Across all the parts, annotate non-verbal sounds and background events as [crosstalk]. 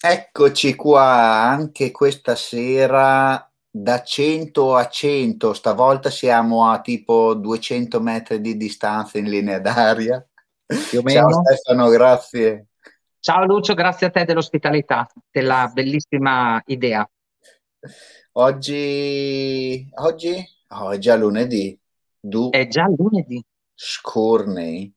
Eccoci qua anche questa sera da 100 a 100, stavolta siamo a tipo 200 metri di distanza in linea d'aria. Ciao Stefano, grazie. Ciao Lucio, grazie a te dell'ospitalità, della bellissima idea. Oggi, oggi? Oh, è già lunedì. Du- è già lunedì. Scornei.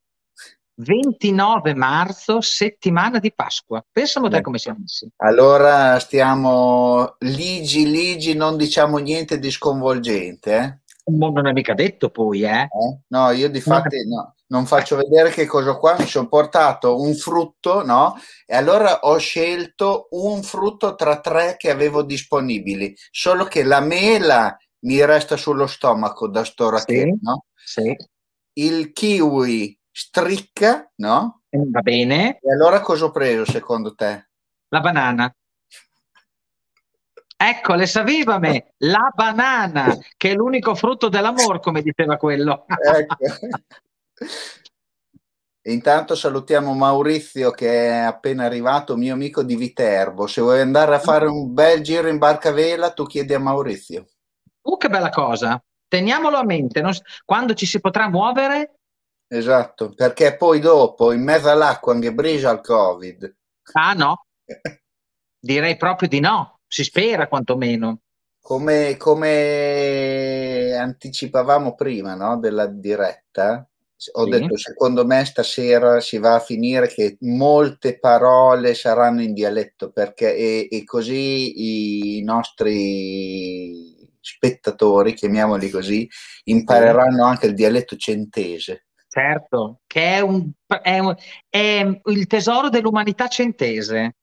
29 marzo, settimana di Pasqua. Pensamo te come siamo messi. Allora stiamo ligi, ligi, non diciamo niente di sconvolgente. Eh? Non è mica detto poi, eh? eh? No, io di fatti no, non faccio vedere che cosa qua. Mi sono portato un frutto, no? E allora ho scelto un frutto tra tre che avevo disponibili. Solo che la mela mi resta sullo stomaco da sto sì, no? Sì. Il kiwi stricca, no? Eh, va bene. E allora cosa ho preso secondo te? La banana. Ecco, le sapeva me, la banana, che è l'unico frutto dell'amore, come diceva quello. ecco. Intanto salutiamo Maurizio che è appena arrivato, mio amico di Viterbo. Se vuoi andare a fare un bel giro in barca vela, tu chiedi a Maurizio. Uh, che bella cosa! Teniamolo a mente. Non... Quando ci si potrà muovere, Esatto, perché poi dopo, in mezzo all'acqua, anche brisa il Covid. Ah no, [laughs] direi proprio di no, si spera quantomeno. Come, come anticipavamo prima no, della diretta, ho sì. detto secondo me stasera si va a finire che molte parole saranno in dialetto perché e, e così i nostri spettatori, chiamiamoli così, impareranno anche il dialetto centese. Certo, che è, un, è, un, è il tesoro dell'umanità centese.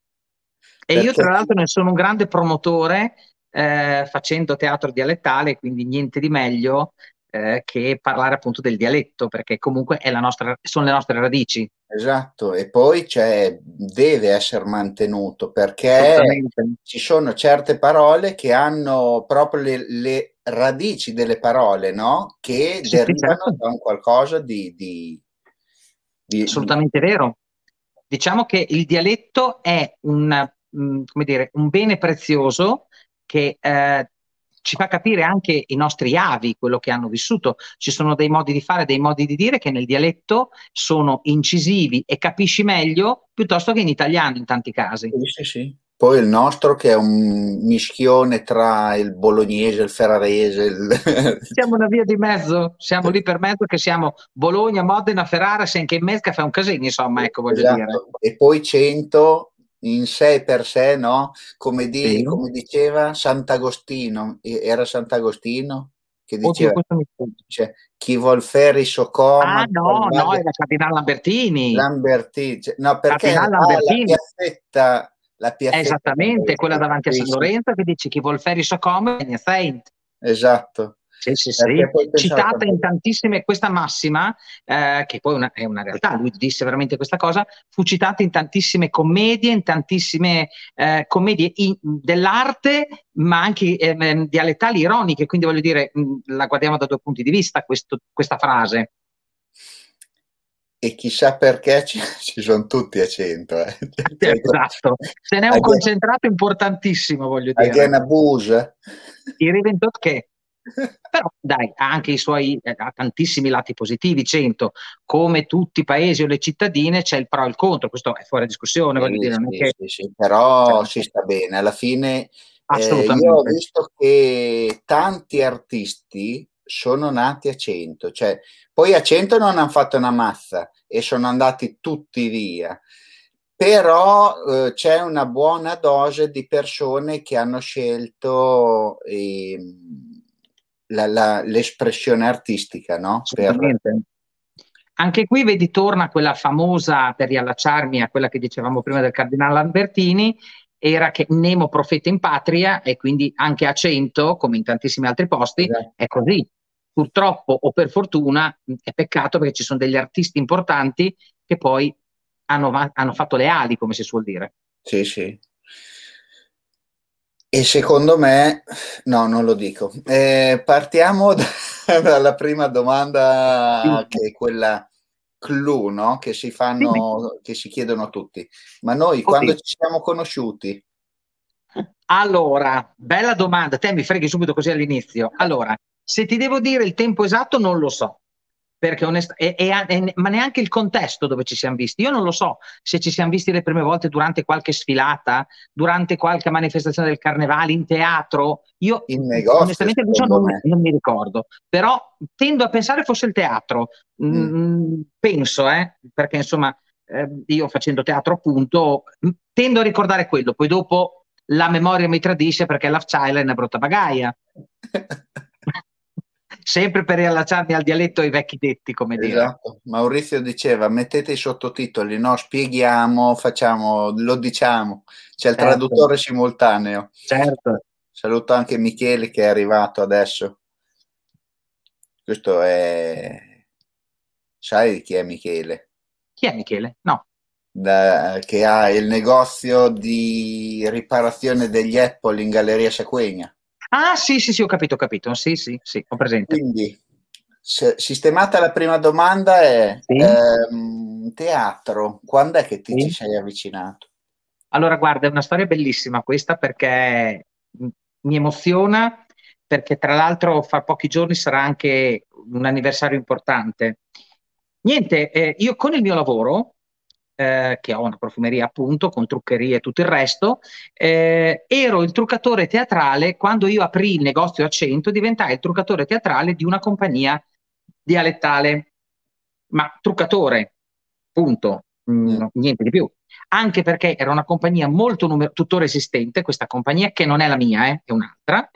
E Perché? io tra l'altro ne sono un grande promotore eh, facendo teatro dialettale, quindi niente di meglio eh, che parlare appunto del dialetto, perché comunque nostra, sono le nostre radici. Esatto, e poi deve essere mantenuto perché ci sono certe parole che hanno proprio le, le radici delle parole, no? Che sì, derivano certo. da un qualcosa di, di, di, Assolutamente vero. Diciamo che il dialetto è un, mm, come dire, un bene prezioso che eh, ci fa capire anche i nostri avi, quello che hanno vissuto. Ci sono dei modi di fare, dei modi di dire che nel dialetto sono incisivi e capisci meglio piuttosto che in italiano in tanti casi. Sì, sì, sì. Poi il nostro che è un mischione tra il bolognese, il ferrarese. Il... [laughs] Siamo una via di mezzo, siamo lì per mezzo che siamo Bologna, Modena, Ferrara, sei anche in mezzo fa un casino, insomma, ecco, voglio esatto. dire. E poi 100 in sé per sé, no? Come, di, sì. come diceva Sant'Agostino, era Sant'Agostino che diceva Oddio, cioè, chi vuol ferri soccoma. Ah no, no, era Cardinale Lambertini. Lambertini, cioè, no, perché ah, Lambertini. la piazzetta, la piazzetta Esattamente, quella davanti a San Lorenzo che dice chi vuol ferri soccoma, saint. Esatto. Sì, sì, sì. Citata in tantissime, questa massima, eh, che poi una, è una realtà, lui disse veramente questa cosa, fu citata in tantissime commedie, in tantissime eh, commedie in, dell'arte, ma anche eh, dialettali, ironiche, quindi voglio dire, mh, la guardiamo da due punti di vista questo, questa frase. E chissà perché ci, [laughs] ci sono tutti a 100. Eh. esatto, se n'è un concentrato importantissimo, voglio dire. Again abuse. Il Riventot che però dai, ha anche i suoi, eh, ha tantissimi lati positivi, 100, come tutti i paesi o le cittadine c'è il pro e il contro, questo è fuori discussione, voglio sì, dire. Sì, che... sì, sì, però si sta bene, alla fine eh, io ho visto che tanti artisti sono nati a 100, cioè poi a 100 non hanno fatto una mazza e sono andati tutti via però eh, c'è una buona dose di persone che hanno scelto eh, la, la, l'espressione artistica, no? Per... Anche qui vedi, torna quella famosa, per riallacciarmi a quella che dicevamo prima del Cardinale Lambertini, era che Nemo profeta in patria e quindi anche a 100, come in tantissimi altri posti, esatto. è così. Purtroppo o per fortuna è peccato perché ci sono degli artisti importanti che poi hanno, hanno fatto le ali, come si suol dire. Sì, sì. E secondo me, no, non lo dico. Eh, partiamo [laughs] da, dalla prima domanda, che è quella clou no? che si fanno, che si chiedono tutti. Ma noi quando ci siamo conosciuti? Allora, bella domanda, te mi freghi subito così all'inizio. Allora, se ti devo dire il tempo esatto, non lo so perché onest- e, e, e, ma neanche il contesto dove ci siamo visti. Io non lo so se ci siamo visti le prime volte durante qualche sfilata, durante qualche manifestazione del carnevale, in teatro. Io in negozio, onestamente non, non, mi ricordo, però tendo a pensare fosse il teatro. Mm. Mm, penso, eh, perché insomma eh, io facendo teatro appunto tendo a ricordare quello, poi dopo la memoria mi tradisce perché la Child è una brutta bagaia. [laughs] sempre per riallacciarmi al dialetto ai vecchi detti, come dire. Esatto. Maurizio diceva, mettete i sottotitoli, no? Spieghiamo, facciamo, lo diciamo. C'è il certo. traduttore simultaneo. Certo. Saluto anche Michele che è arrivato adesso. Questo è... Sai chi è Michele? Chi è Michele? No. Da, che ha il negozio di riparazione degli Apple in Galleria Sequegna. Ah, sì, sì, sì, ho capito, ho capito. Sì, sì, sì, ho presente. Quindi, sistemata la prima domanda è sì. ehm, teatro, quando è che ti sì. ci sei avvicinato? Allora, guarda, è una storia bellissima questa perché mi emoziona, perché tra l'altro fra pochi giorni sarà anche un anniversario importante. Niente, eh, io con il mio lavoro eh, che ho una profumeria appunto con truccherie e tutto il resto, eh, ero il truccatore teatrale quando io aprì il negozio a 100, diventai il truccatore teatrale di una compagnia dialettale, ma truccatore, punto, mm, niente di più. Anche perché era una compagnia molto numer- tuttora esistente, questa compagnia che non è la mia, eh, è un'altra,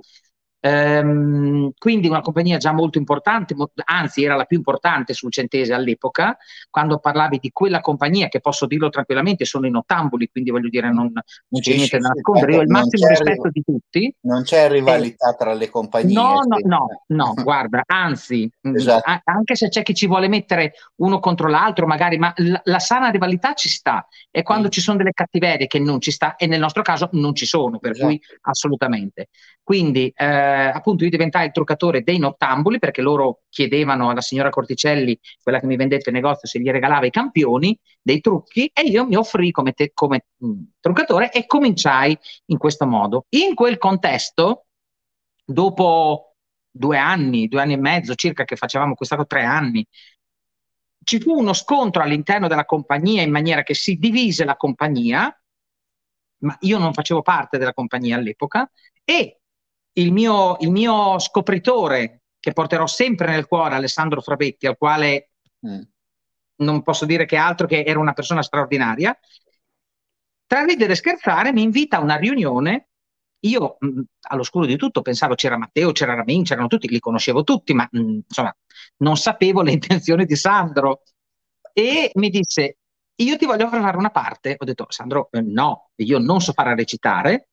Ehm, quindi una compagnia già molto importante, mo- anzi era la più importante sul Centese all'epoca, quando parlavi di quella compagnia, che posso dirlo tranquillamente, sono in ottambuli, quindi voglio dire non, non c'è sì, niente sì, da nascondere, io ho il massimo rispetto di tutti. Non c'è rivalità eh, tra le compagnie. No, no, no, no, guarda, anzi, mm, esatto. a- anche se c'è chi ci vuole mettere uno contro l'altro, magari, ma la, la sana rivalità ci sta, e quando sì. ci sono delle cattiverie che non ci sta, e nel nostro caso non ci sono, per esatto. cui assolutamente. Quindi, eh, appunto, io diventai il truccatore dei nottambuli perché loro chiedevano alla signora Corticelli, quella che mi vendette il negozio, se gli regalava i campioni dei trucchi e io mi offrì come, te, come mh, mm, truccatore e cominciai in questo modo. In quel contesto, dopo due anni, due anni e mezzo circa che facevamo questa cosa, tre anni, ci fu uno scontro all'interno della compagnia in maniera che si divise la compagnia, ma io non facevo parte della compagnia all'epoca, e il mio, il mio scopritore, che porterò sempre nel cuore, Alessandro Frabetti, al quale mm. non posso dire che altro che era una persona straordinaria, tra ridere e scherzare mi invita a una riunione. Io mh, mm, all'oscuro di tutto pensavo c'era Matteo, c'era Ramin, c'erano tutti, li conoscevo tutti, ma mh, mm, insomma non sapevo le [laughs] intenzioni di Sandro. E mi disse: Io ti voglio fare una parte. Ho detto: Sandro, eh, no, io non so fare a recitare,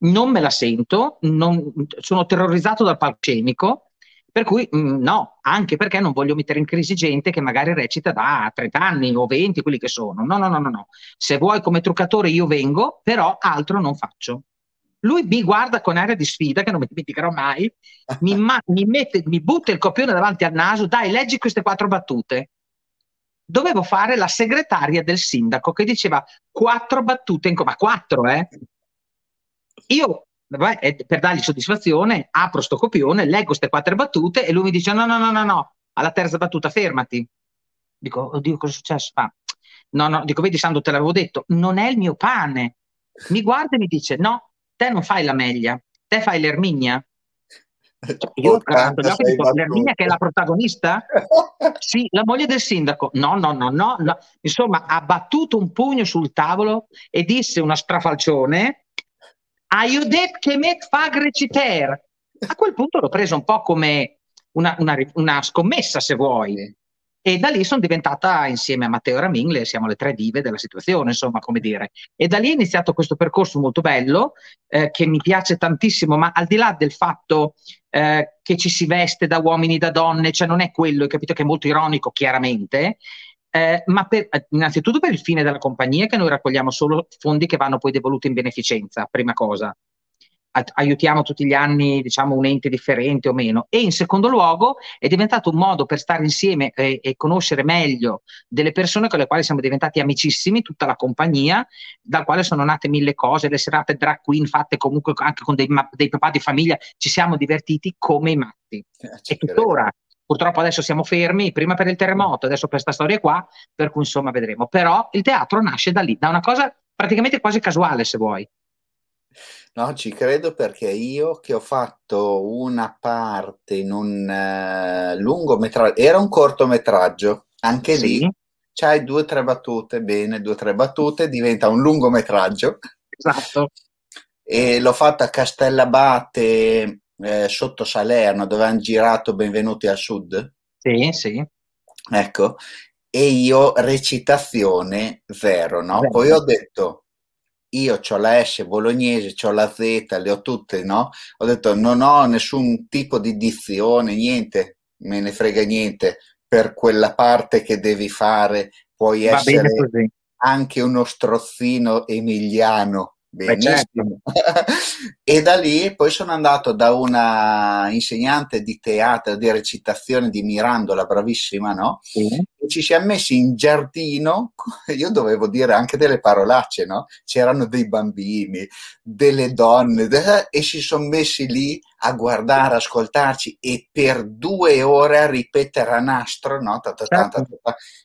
non me la sento, non, sono terrorizzato dal palcoscenico, per cui mh, mm, no, anche perché non voglio mettere in crisi gente che magari recita da 30 anni o 20, quelli che sono. No, no, no, no, no. Se vuoi come truccatore io vengo, però altro non faccio. Lui mi guarda con aria di sfida, che non mi dimenticherò mai, mi, ma- mi, mette, mi butta il copione davanti al naso, dai, leggi queste quattro battute. Dovevo fare la segretaria del sindaco che diceva quattro battute in co- ma quattro, eh? Io per dargli soddisfazione apro sto copione, leggo queste quattro battute e lui mi dice no, no, no, no, no, alla terza battuta fermati. Dico, oddio, cosa è successo? Ah, no, no, dico, vedi Sandro, te l'avevo detto, non è il mio pane. Mi guarda e mi dice, no, te non fai la meglia, te fai l'Erminia. Cioè, io dico, l'Erminia che è la protagonista? [laughs] sì, la moglie del sindaco. No, no, no, no, no. Insomma, ha battuto un pugno sul tavolo e disse una strafalcione hai detto che me fa reciter? A quel punto l'ho preso un po' come una, una, una scommessa, se vuoi. E da lì sono diventata, insieme a Matteo Ramin, siamo le tre dive della situazione, insomma, come dire. E da lì è iniziato questo percorso molto bello, eh, che mi piace tantissimo, ma al di là del fatto eh, che ci si veste da uomini, da donne, cioè non è quello, hai capito che è molto ironico, chiaramente, eh, ma per, eh, innanzitutto per il fine della compagnia che noi raccogliamo solo fondi che vanno poi devoluti in beneficenza, prima cosa. aiutiamo tutti gli anni diciamo un ente differente o meno e in secondo luogo è diventato un modo per stare insieme e, e, conoscere meglio delle persone con le quali siamo diventati amicissimi, tutta la compagnia, dal quale sono nate mille cose, le serate drag queen fatte comunque anche con dei, dei papà di famiglia, ci siamo divertiti come i matti. Eh, e tuttora Purtroppo adesso siamo fermi, prima per il terremoto, adesso per questa storia qua, per cui insomma vedremo. Però il teatro nasce da lì, da una cosa praticamente quasi casuale, se vuoi. No, ci credo perché io che ho fatto una parte in un uh, lungometraggio, era un cortometraggio, anche sì. lì c'hai due o tre battute, bene, due o tre battute, diventa un lungometraggio. Esatto. E l'ho fatto a Castellabate eh, sotto Salerno dove hanno girato Benvenuti al Sud. Sì, sì. Ecco, e io recitazione zero, no? Beh. Poi ho detto, io ho la S bolognese, ho la Z, le ho tutte, no? Ho detto, non ho nessun tipo di dizione, niente, me ne frega niente, per quella parte che devi fare puoi Va essere anche uno strozzino emiliano Benissimo. Certo. [laughs] e da lì poi sono andato da una insegnante di teatro, di recitazione di Mirandola, bravissima, no? Sì. Ci siamo messi in giardino, [laughs] io dovevo dire anche delle parolacce, no? C'erano dei bambini, delle donne, [laughs] e si sono messi lì a guardare, ascoltarci e per due ore a ripetere a nastro, no? Ta, ta, ta, certo.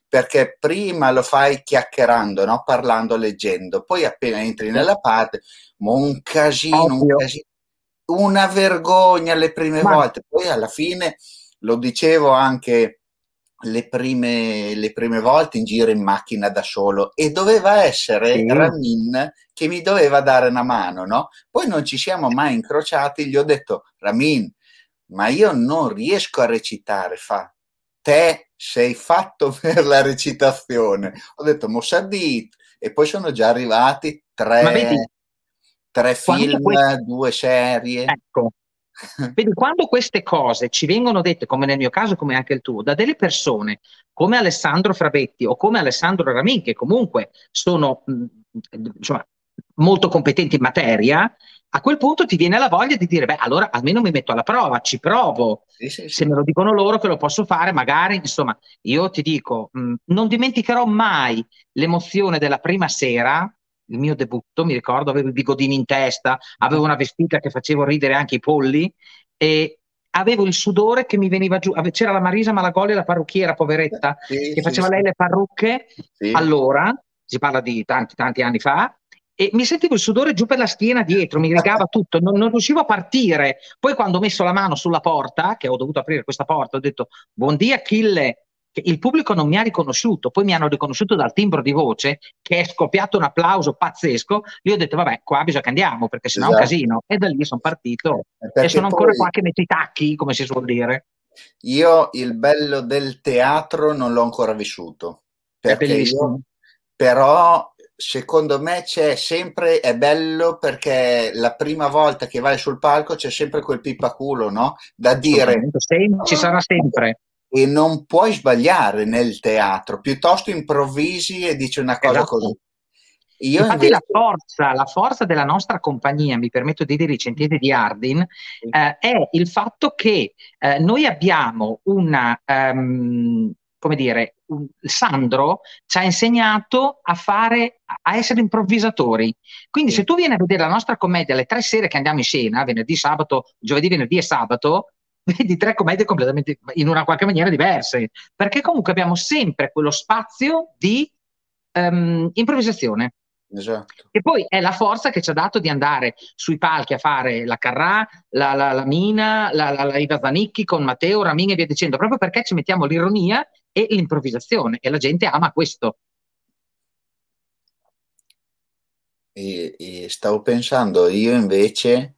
perché prima lo fai chiacchierando, no? parlando, leggendo, poi appena entri nella parte, un casino, un casino, una vergogna le prime Ma... volte, poi alla fine lo dicevo anche le prime, le prime, volte in giro in macchina da solo e doveva essere sì. Ramin che mi doveva dare una mano, no? Poi non ci siamo mai incrociati, gli ho detto Ramin, ma io non riesco a recitare, fa te sei fatto [laughs] per la recitazione. Ho detto Mossadit e poi sono già arrivati tre, tre film, questo... due serie. Ecco, Vedi, quando queste cose ci vengono dette, come nel mio caso, come anche il tuo, da delle persone come Alessandro Frabetti o come Alessandro Ramin, che comunque sono mh, insomma, molto competenti in materia, a quel punto ti viene la voglia di dire, beh, allora almeno mi metto alla prova, ci provo. Sì, sì, sì. Se me lo dicono loro che lo posso fare, magari, insomma, io ti dico, mh, non dimenticherò mai l'emozione della prima sera il mio debutto, mi ricordo, avevo i bigodini in testa, avevo una vestita che facevo ridere anche i polli e avevo il sudore che mi veniva giù. C'era la Marisa Malagoli, la parrucchiera, poveretta, sì, che faceva sì, lei le parrucche. Sì. Allora, si parla di tanti, tanti anni fa, e mi sentivo il sudore giù per la schiena dietro, mi rigava tutto, non, non, riuscivo a partire. Poi quando ho messo la mano sulla porta, che ho dovuto aprire questa porta, ho detto buondì Achille, che il pubblico non mi ha riconosciuto, poi mi hanno riconosciuto dal timbro di voce, che è scoppiato un applauso pazzesco, lì ho detto vabbè qua bisogna che andiamo perché sennò esatto. è un esatto. casino e da lì sono partito eh, perché e sono ancora poi... qua che metto i tacchi come si suol dire. Io il bello del teatro non l'ho ancora vissuto, perché io, però secondo me c'è sempre, è bello perché la prima volta che vai sul palco c'è sempre quel pipaculo, no? Da dire... Ci sarà sempre e non puoi sbagliare nel teatro, piuttosto improvvisi e dici una cosa esatto. così. Io Infatti invece... la, forza, la forza della nostra compagnia, mi permetto di dire i Centieri di Ardin, eh, è il fatto che eh, noi abbiamo una, um, come dire, un, Sandro ci ha insegnato a fare, a essere improvvisatori. Quindi sì. se tu vieni a vedere la nostra commedia alle tre sere che andiamo in scena, venerdì, sabato, giovedì, venerdì e sabato, vedi tre commedie completamente in una qualche maniera diverse, perché comunque abbiamo sempre quello spazio di um, improvvisazione. Esatto. E poi è la forza che ci ha dato di andare sui palchi a fare la Carrà, la, la, la Mina, la, la, la Iva Zanicchi con Matteo, Ramin e via dicendo, proprio perché ci mettiamo l'ironia e l'improvvisazione e la gente ama questo. E, e stavo pensando, io invece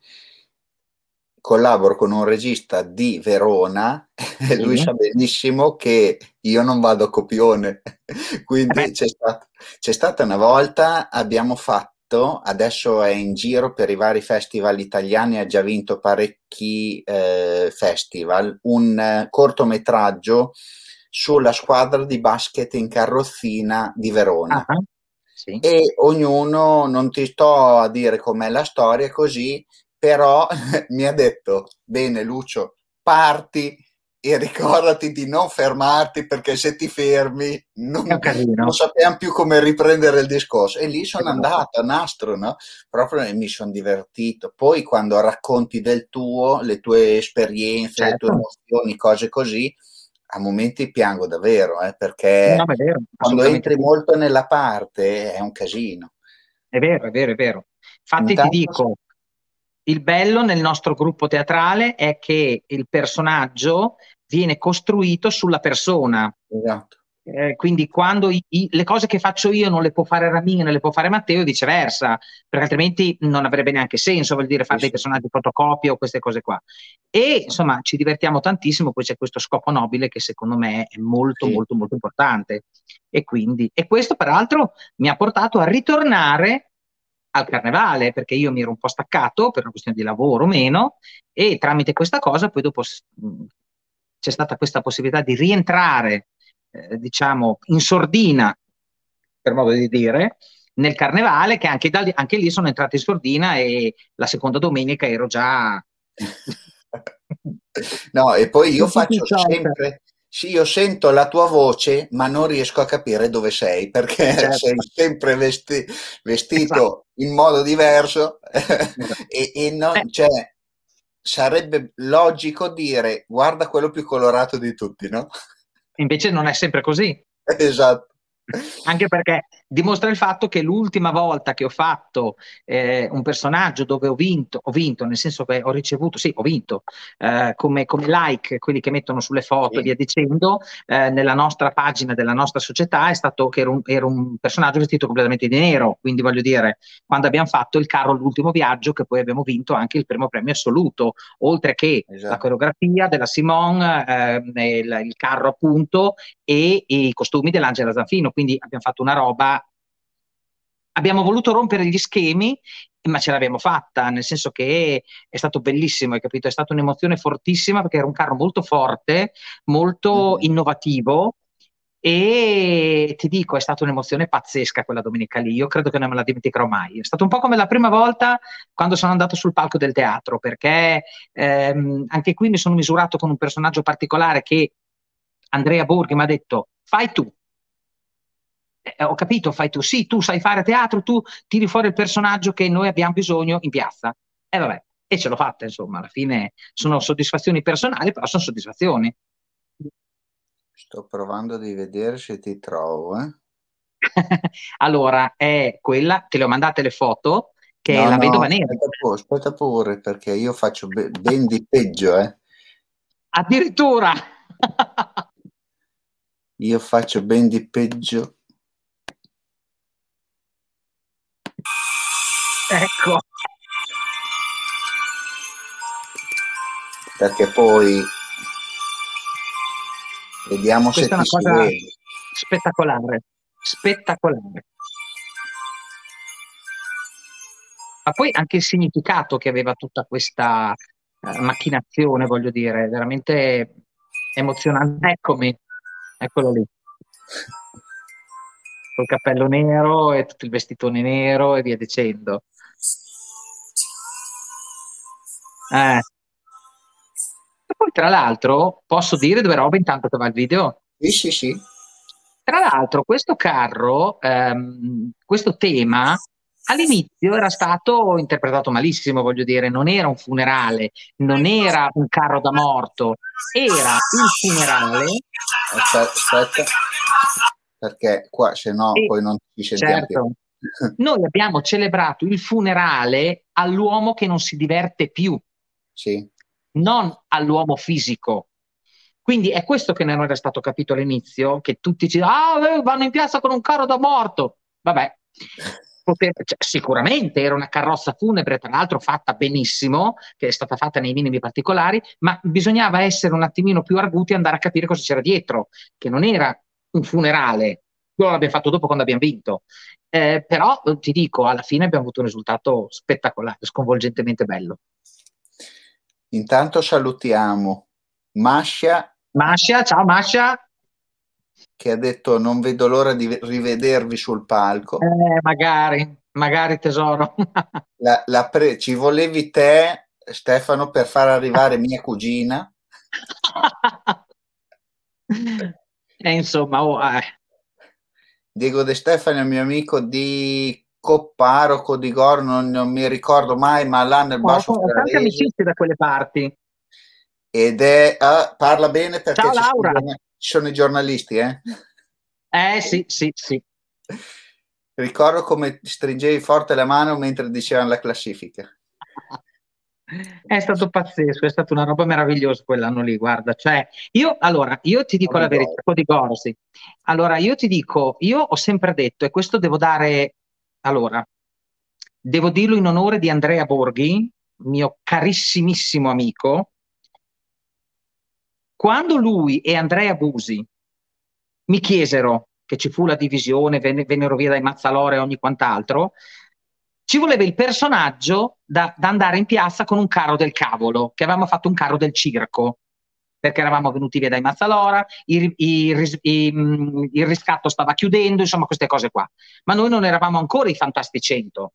collaboro con un regista di Verona [laughs] e lui mm-hmm. sa benissimo che io non vado a copione. [laughs] Quindi eh c'è, stato, c'è stata una volta, abbiamo fatto, adesso è in giro per i vari festival italiani, ha già vinto parecchi eh, festival, un eh, cortometraggio sulla squadra di basket in carrozzina di Verona. Uh-huh. Sì. E ognuno, non ti sto a dire com'è la storia, così però [laughs] mi ha detto, bene Lucio, parti e ricordati di non fermarti perché se ti fermi non, non sappiamo più come riprendere il discorso. E lì sono andato a nastro, no? Proprio mi sono divertito. Poi quando racconti del tuo, le tue esperienze, certo. le tue certo. emozioni, cose così, a momenti piango davvero, eh, perché no, vero, quando entri molto nella parte è un casino. È vero, è vero, è vero. Infatti Intanto, ti dico, il bello nel nostro gruppo teatrale è che il personaggio viene costruito sulla persona. Esatto. Eh, quindi quando i, i, le cose che faccio io non le può fare Ramino, non le può fare Matteo e viceversa, perché altrimenti non avrebbe neanche senso, vuol dire fare dei personaggi fotocopia o queste cose qua. E insomma ci divertiamo tantissimo, poi c'è questo scopo nobile che secondo me è molto sì. molto molto importante. E quindi, e questo peraltro mi ha portato a ritornare al carnevale, perché io mi ero un po' staccato per una questione di lavoro o meno, e tramite questa cosa poi dopo c'è stata questa possibilità di rientrare, eh, diciamo, in sordina, per modo di dire, nel carnevale, che anche, da, anche lì sono entrato in sordina e la seconda domenica ero già... [laughs] no, e poi io faccio sempre... Sì, io sento la tua voce, ma non riesco a capire dove sei, perché [laughs] certo. sei sempre vesti- vestito esatto. in modo diverso esatto. [laughs] e, e non, eh. cioè, sarebbe logico dire guarda quello più colorato di tutti, no? Invece non è sempre così. [laughs] Esatto. Anche perché dimostra il fatto che l'ultima volta che ho fatto eh, un personaggio dove ho vinto, ho vinto, nel senso che ho ricevuto, sì, ho vinto eh, come, come, like, quelli che mettono sulle foto sì. e via dicendo, eh, nella nostra pagina della nostra società è stato che ero un, ero un, personaggio vestito completamente di nero. Quindi voglio dire, quando abbiamo fatto il carro l'ultimo viaggio, che poi abbiamo vinto anche il primo premio assoluto, oltre che esatto. la coreografia della Simone, ehm, il, il, carro appunto e, e i costumi dell'Angela Zanfino quindi abbiamo fatto una roba, abbiamo voluto rompere gli schemi, ma ce l'abbiamo fatta, nel senso che è stato bellissimo, hai capito? È stata un'emozione fortissima perché era un carro molto forte, molto mm-hmm. innovativo e ti dico, è stata un'emozione pazzesca quella domenica lì, io credo che non me la dimenticherò mai. È stato un po' come la prima volta quando sono andato sul palco del teatro, perché ehm, anche qui mi sono misurato con un personaggio particolare che Andrea Borghi mi ha detto, fai tu, eh, ho capito, fai tu, sì, tu sai fare teatro, tu tiri fuori il personaggio che noi abbiamo bisogno in piazza. E eh, vabbè, e ce l'ho fatta, insomma, alla fine sono soddisfazioni personali, però sono soddisfazioni. Sto provando di vedere se ti trovo. Eh. [laughs] allora, è quella, te le ho mandate le foto, che no, è la no, vedova nera. Aspetta pure, aspetta pure, perché io faccio be- ben di peggio, eh. Addirittura! [laughs] io faccio ben di peggio Ecco. Perché poi vediamo Questa se ti cosa spettacolare, spettacolare. Ma poi anche il significato che aveva tutta questa uh, macchinazione, voglio dire, veramente emozionante. Eccomi, eccolo lì col cappello nero e tutto il vestitone nero e via dicendo. Eh. E poi, tra l'altro, posso dire due robe intanto che va il video? Sì, sì, sì. Tra l'altro, questo carro, ehm, questo tema, all'inizio era stato interpretato malissimo, voglio dire, non era un funerale, non era un carro da morto, era il funerale. Aspetta, aspetta perché qua se no e, poi non ci sentiamo certo. Noi abbiamo celebrato il funerale all'uomo che non si diverte più, sì. non all'uomo fisico. Quindi è questo che non era stato capito all'inizio, che tutti ci ah, eh, vanno in piazza con un carro da morto. Vabbè, Poter, cioè, sicuramente era una carrozza funebre, tra l'altro fatta benissimo, che è stata fatta nei minimi particolari, ma bisognava essere un attimino più arguti e andare a capire cosa c'era dietro, che non era un funerale, quello l'abbiamo fatto dopo quando abbiamo vinto. Eh, però ti dico, alla fine abbiamo avuto un risultato spettacolare, sconvolgentemente bello. Intanto salutiamo Mascia. Mascia, ciao Mascia. Che ha detto non vedo l'ora di rivedervi sul palco. Eh, magari, magari tesoro. [laughs] la, la pre- ci volevi te Stefano per far arrivare mia cugina. [laughs] e insomma, oh, eh. Diego De Stefano è mio amico di Copparo, Codigoro, non, non mi ricordo mai, ma là nel Basso Ho tante amicizie da quelle parti. Ed è, uh, parla bene perché Ciao, Laura. ci sono i giornalisti, eh? Eh sì, sì, sì. Ricordo come stringevi forte la mano mentre dicevano la classifica. [laughs] È stato pazzesco, è stata una roba meravigliosa quell'anno lì, guarda, cioè io, allora, io ti dico la verità, Codigoro, sì. Allora, io ti dico, io ho sempre detto, e questo devo dare, allora, devo dirlo in onore di Andrea Borghi, mio carissimissimo amico, quando lui e Andrea Busi mi chiesero che ci fu la divisione, vennero via dai Mazzalore e ogni quant'altro, ci voleva il personaggio da, da, andare in piazza con un carro del cavolo, che avevamo fatto un carro del circo, perché eravamo venuti via dai Mazzalora, il, il, il, il riscatto stava chiudendo, insomma queste cose qua. Ma noi non eravamo ancora i Fantasti 100.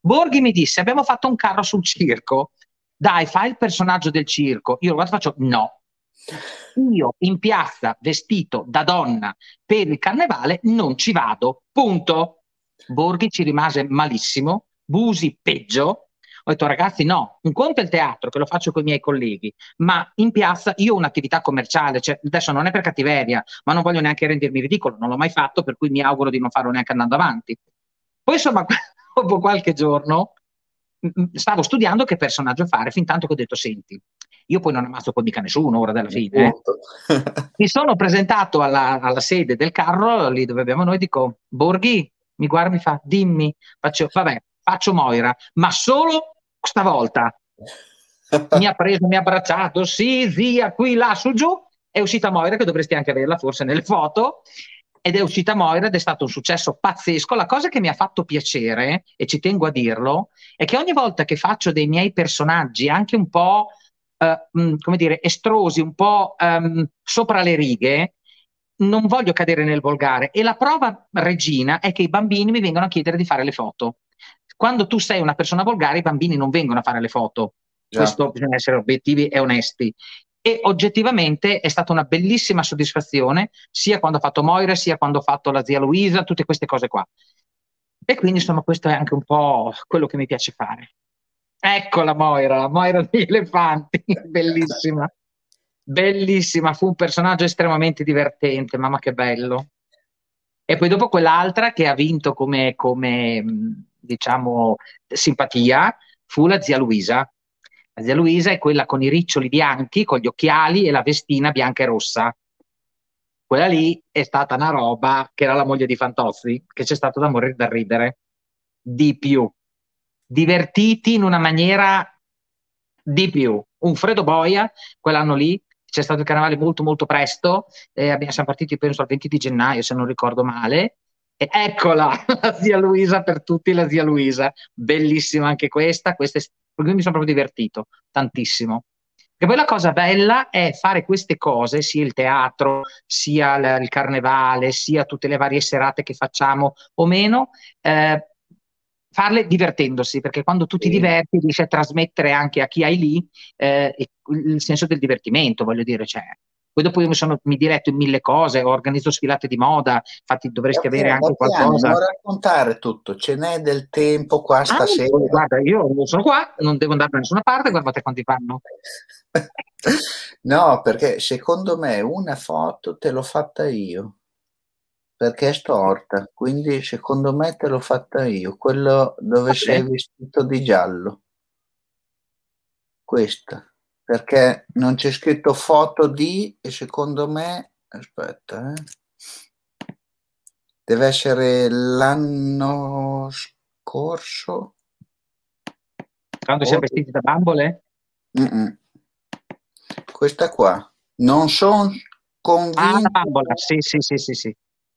Borghi mi disse, abbiamo fatto un carro sul circo, dai, fai il personaggio del circo. Io lo faccio, no. Io in piazza vestito da donna per il carnevale non ci vado, punto. Borghi ci rimase malissimo, Busi peggio. Ho detto ragazzi no, un conto è il teatro che lo faccio con i miei colleghi, ma in piazza io ho un'attività commerciale, cioè, adesso non è per cattiveria, ma non voglio neanche rendermi ridicolo, non l'ho mai fatto, per cui mi auguro di non farlo neanche andando avanti. Poi insomma, [laughs] dopo qualche giorno stavo studiando che personaggio fare, fin tanto che ho detto senti, io poi non ammazzo poi mica nessuno ora della fine. Eh. Mi sono presentato alla, alla, sede del carro, lì dove abbiamo noi, dico Borghi, mi guarda mi fa, dimmi, faccio, vabbè, faccio Moira, ma solo stavolta. [laughs] mi ha preso, mi ha abbracciato, sì, zia, qui, là, su, giù, è uscita Moira, che dovresti anche averla forse nelle foto, ed è uscita Moira ed è stato un successo pazzesco. La cosa che mi ha fatto piacere, e ci tengo a dirlo, è che ogni volta che faccio dei miei personaggi, anche un po', eh, come dire, estrosi, un po' um, sopra le righe, non voglio cadere nel volgare e la prova regina è che i bambini mi vengono a chiedere di fare le foto. Quando tu sei una persona volgare, i bambini non vengono a fare le foto. Già. Questo bisogna essere obiettivi e onesti. E oggettivamente è stata una bellissima soddisfazione, sia quando ho fatto Moira, sia quando ho fatto la zia Luisa, tutte queste cose qua. E quindi, insomma, questo è anche un po' quello che mi piace fare. Eccola Moira, la Moira degli elefanti, [laughs] bellissima. Bellissima, fu un personaggio estremamente divertente, mamma che bello. E poi dopo quell'altra che ha vinto come, come diciamo, simpatia fu la zia Luisa. La zia Luisa è quella con i riccioli bianchi, con gli occhiali e la vestina bianca e rossa. Quella lì è stata una roba che era la moglie di Fantozzi, che c'è stato da morire da ridere. Di più. Divertiti in una maniera di più. Un Fredo Boia, quell'anno lì, c'è stato il carnevale molto molto presto, eh, abbiamo, siamo partiti penso al 20 di gennaio se non ricordo male, e eccola [laughs] la zia Luisa per tutti, la zia Luisa, bellissima anche questa, questa è, mi sono proprio divertito tantissimo. E poi la cosa bella è fare queste cose, sia il teatro, sia l- il carnevale, sia tutte le varie serate che facciamo o meno, eh, farle divertendosi, perché quando tu ti diverti riesci a trasmettere anche a chi hai lì eh, il senso del divertimento, voglio dire, cioè, poi dopo io mi sono mi diretto in mille cose, organizzo sfilate di moda, infatti dovresti avere anche qualcosa. Non raccontare tutto, ce n'è del tempo qua ah, stasera. Guarda, io sono qua, non devo andare da nessuna parte, guardate quanti fanno. [laughs] no, perché secondo me una foto te l'ho fatta io perché è storta, quindi secondo me te l'ho fatta io, quello dove okay. sei vestito di giallo. Questa, perché non c'è scritto foto di e secondo me, aspetta, eh. deve essere l'anno scorso. Quando oh. siamo vestiti da bambole? Mm-mm. Questa qua. Non sono convinto. Ah, la bambola, sì, sì, sì, sì, sì.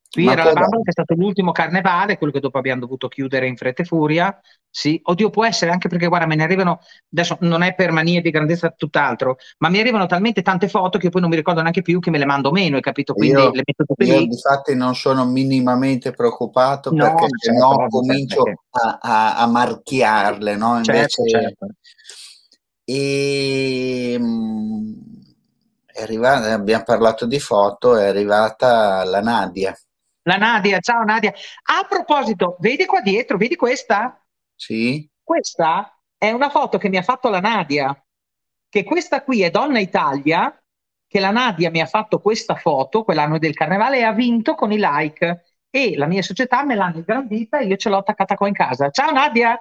Qui Ma era la bambola che è stato l'ultimo carnevale, quello che dopo abbiamo dovuto chiudere in fretta e furia. Sì, oddio, può essere anche perché, guarda, me ne arrivano, adesso non è per manie di grandezza tutt'altro, ma mi arrivano talmente tante foto che poi non mi ricordo neanche più che me le mando meno, hai capito? Quindi io, le metto tutte io, lì. Infatti non sono minimamente preoccupato no, perché se certo, no comincio perché... a, a, a, marchiarle, no? Certo, Invece... Certo, certo. E... Ehm, è arrivata, abbiamo parlato di foto, è arrivata la Nadia. La Nadia, ciao Nadia. A proposito, vedi qua dietro, vedi questa? Sì. Questa è una foto che mi ha fatto la Nadia, che questa qui è Donna Italia, che la Nadia mi ha fatto questa foto quell'anno del carnevale e ha vinto con i like e la mia società me l'hanno ingrandita e io ce l'ho attaccata qua in casa. Ciao Nadia!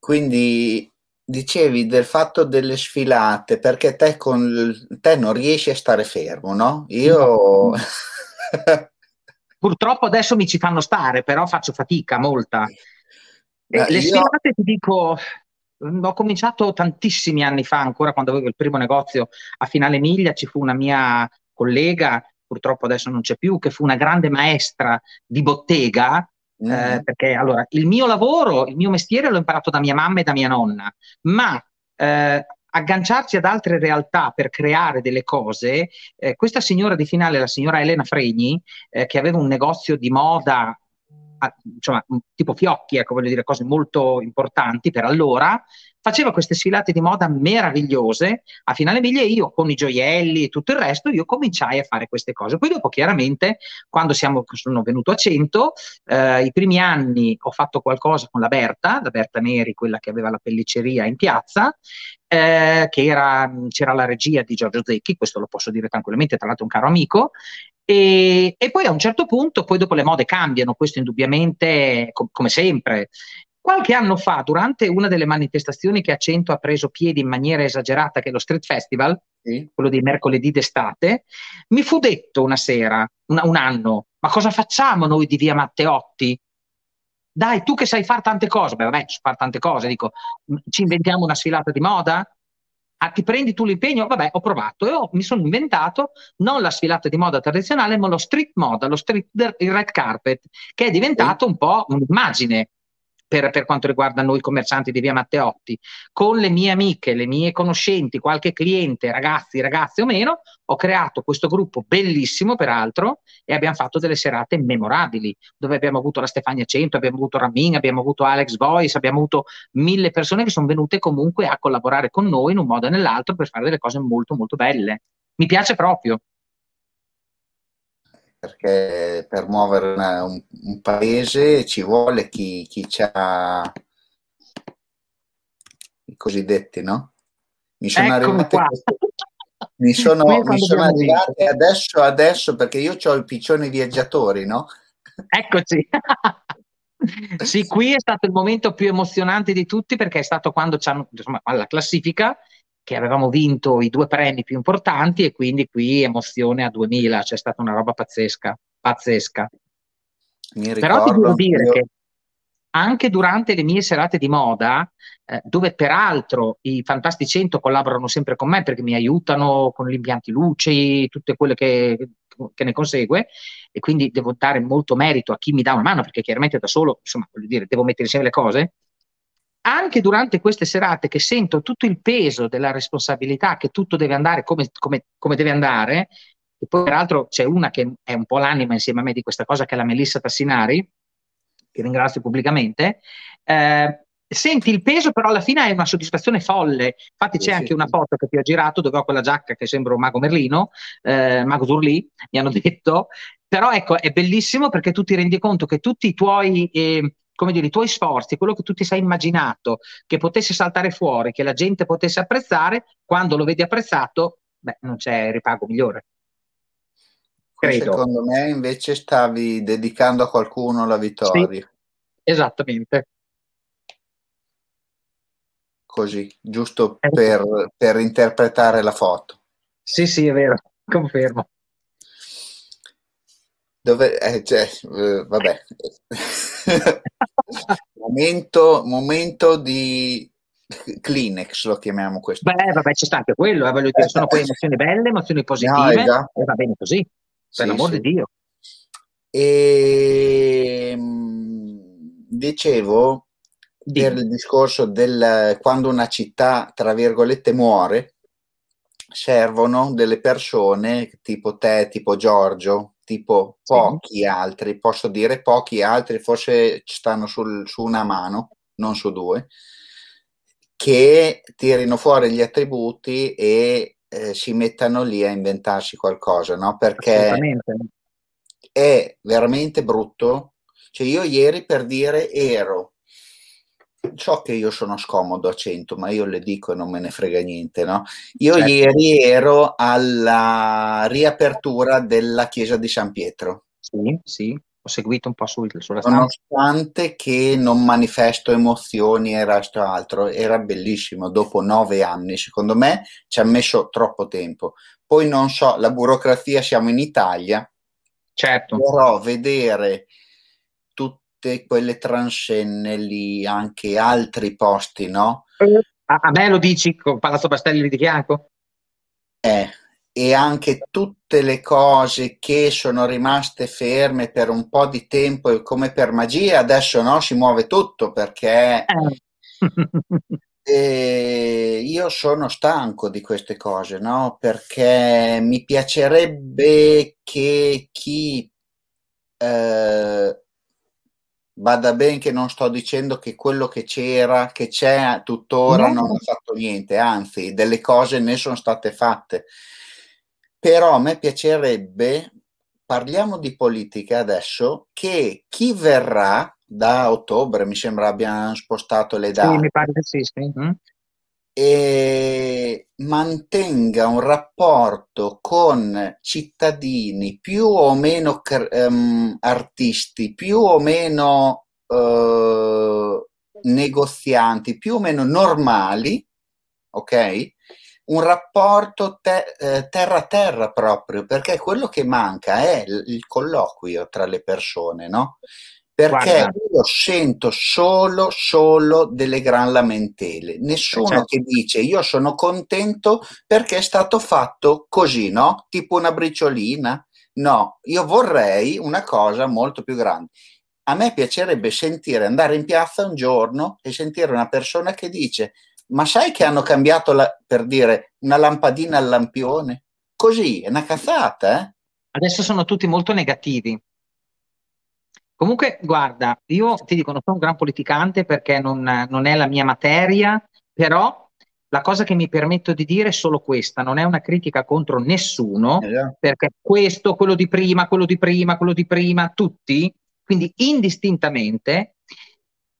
Quindi dicevi del fatto delle sfilate, perché te, con, te non riesci a stare fermo, no? Io... No. [laughs] [laughs] Purtroppo adesso mi ci fanno stare, però faccio fatica, molta. Eh, le sfilate ti dico, ho cominciato tantissimi anni fa, ancora quando avevo il primo negozio a Finale Miglia, ci fu una mia collega, purtroppo adesso non c'è più, che fu una grande maestra di bottega, mm. eh, perché allora il mio lavoro, il mio mestiere l'ho imparato da mia mamma e da mia nonna, ma eh, agganciarci ad altre realtà per creare delle cose, eh, questa signora di finale, la signora Elena Fregni, eh, che aveva un negozio di moda insomma, tipo fiocchi, ecco, voglio dire, cose molto importanti per allora, faceva queste sfilate di moda meravigliose. A finale miglia e io con i gioielli e tutto il resto io cominciai a fare queste cose. Poi dopo chiaramente quando siamo, sono venuto a 100 eh, i primi anni ho fatto qualcosa con la Berta la Berta Neri quella che aveva la pelliceria in piazza eh, che era, c'era la regia di Giorgio Zecchi questo lo posso dire tranquillamente tra l'altro un caro amico e, e, poi a un certo punto, poi dopo le mode cambiano, questo indubbiamente, com- come sempre, Qualche anno fa, durante una delle manifestazioni che a Cento ha preso piede in maniera esagerata, che è lo Street Festival, sì. quello dei mercoledì d'estate, mi fu detto una sera, una, un anno, ma cosa facciamo noi di via Matteotti? Dai, tu che sai fare tante cose, beh vabbè, so fare tante cose, dico, ci inventiamo una sfilata di moda? Ah, ti prendi tu l'impegno? Vabbè, ho provato e ho, mi sono inventato non la sfilata di moda tradizionale, ma lo street moda, lo street, il red carpet, che è diventato un po' un'immagine per, per, quanto riguarda noi commercianti di via Matteotti, con le mie amiche, le mie conoscenti, qualche cliente, ragazzi, ragazze o meno, ho creato questo gruppo bellissimo peraltro e abbiamo fatto delle serate memorabili, dove abbiamo avuto la Stefania 100, abbiamo avuto Ramin, abbiamo avuto Alex Voice, abbiamo avuto mille persone che sono venute comunque a collaborare con noi in un modo o nell'altro per fare delle cose molto molto belle. Mi piace proprio perché per muovere una, un, un, paese ci vuole chi, chi ha i cosiddetti, no? Mi sono arrivate, mi [laughs] sono, mi sono arrivate adesso, adesso perché io ho il piccione viaggiatori, no? Eccoci. [laughs] sì, qui è stato il momento più emozionante di tutti perché è stato quando ci hanno, insomma, alla classifica che avevamo vinto i due premi più importanti e quindi qui emozione a 2000, c'è stata una roba pazzesca, pazzesca. Però ti devo dire io... che anche durante le mie serate di moda, eh, dove peraltro i Fantastici 100 collaborano sempre con me perché mi aiutano con gli impianti luce, tutte quelle che, che, ne consegue, e quindi devo dare molto merito a chi mi dà una mano perché chiaramente da solo, insomma, voglio dire, devo mettere insieme le cose anche durante queste serate che sento tutto il peso della responsabilità che tutto deve andare come, come, come deve andare, e poi peraltro c'è una che è un po' l'anima insieme a me di questa cosa che è la Melissa Tassinari, che ringrazio pubblicamente, eh, senti il peso, però alla fine è una soddisfazione folle. Infatti, c'è sì, anche sì. una foto che ti ho girato dove ho quella giacca che sembra un mago Merlino, eh, mago Durlì, mi hanno detto. Però ecco, è bellissimo perché tu ti rendi conto che tutti i tuoi eh, come dire, i tuoi sforzi, quello che tu ti sei immaginato che potesse saltare fuori, che la gente potesse apprezzare, quando lo vedi apprezzato, beh, non c'è ripago migliore. Credo. Secondo me invece stavi dedicando a qualcuno la vittoria. Sì, esattamente. Così, giusto eh. per, per interpretare la foto. Sì, sì, è vero, confermo. Dove, eh, cioè, eh, vabbè. [laughs] momento, momento di Kleenex lo chiamiamo questo. Beh, vabbè, c'è anche quello, eh, dire, sono poi emozioni belle, emozioni positive, no, esatto. e va bene così. per l'amor sì. di Dio. E ehm, dicevo sì. per il discorso del quando una città, tra virgolette, muore, servono delle persone tipo te, tipo Giorgio, tipo pochi sì. altri, posso dire pochi altri, forse stanno sul, su una mano, non su due, che tirino fuori gli attributi e eh, si mettano lì a inventarsi qualcosa, no? Perché è veramente brutto. Cioè io ieri per dire ero so che io sono scomodo a 100, ma io le dico e non me ne frega niente, no? Io certo. ieri ero alla riapertura della chiesa di San Pietro. Sì, sì, ho seguito un po' su, sulla stampa. Nonostante che non manifesto emozioni e resto altro, era bellissimo, dopo nove anni, secondo me ci ha messo troppo tempo. Poi non so, la burocrazia, siamo in Italia, certo. però vedere tutte quelle transenne lì, anche altri posti, no? A, a me lo dici con Palazzo Bastelli di fianco? Eh, e anche tutte le cose che sono rimaste ferme per un po' di tempo e come per magia, adesso no, si muove tutto perché eh. [laughs] io sono stanco di queste cose, no? Perché mi piacerebbe che chi eh, Bada ben che non sto dicendo che quello che c'era, che c'è tuttora, no. non ha fatto niente, anzi, delle cose ne sono state fatte. Però a me piacerebbe, parliamo di politica adesso, che chi verrà da ottobre, mi sembra abbiano spostato le date. Sì, mi pare sì, sì. E mantenga un rapporto con cittadini più o meno um, artisti, più o meno uh, negozianti, più o meno normali, ok? Un rapporto te- eh, proprio, perché quello che manca è il colloquio tra le persone, no? Perché Guarda. io sento solo, solo delle gran lamentele, nessuno certo. che dice io sono contento perché è stato fatto così, no? Tipo una briciolina. No, io vorrei una cosa molto più grande. A me piacerebbe sentire, andare in piazza un giorno e sentire una persona che dice ma sai che hanno cambiato, la, per dire, una lampadina al lampione? Così, è una cazzata, eh? Adesso sono tutti molto negativi. Comunque, guarda, io ti dico, non sono un gran politicante perché non, non, è la mia materia, però la cosa che mi permetto di dire è solo questa, non è una critica contro nessuno, eh, perché questo, quello di prima, quello di prima, quello di prima, tutti, quindi indistintamente,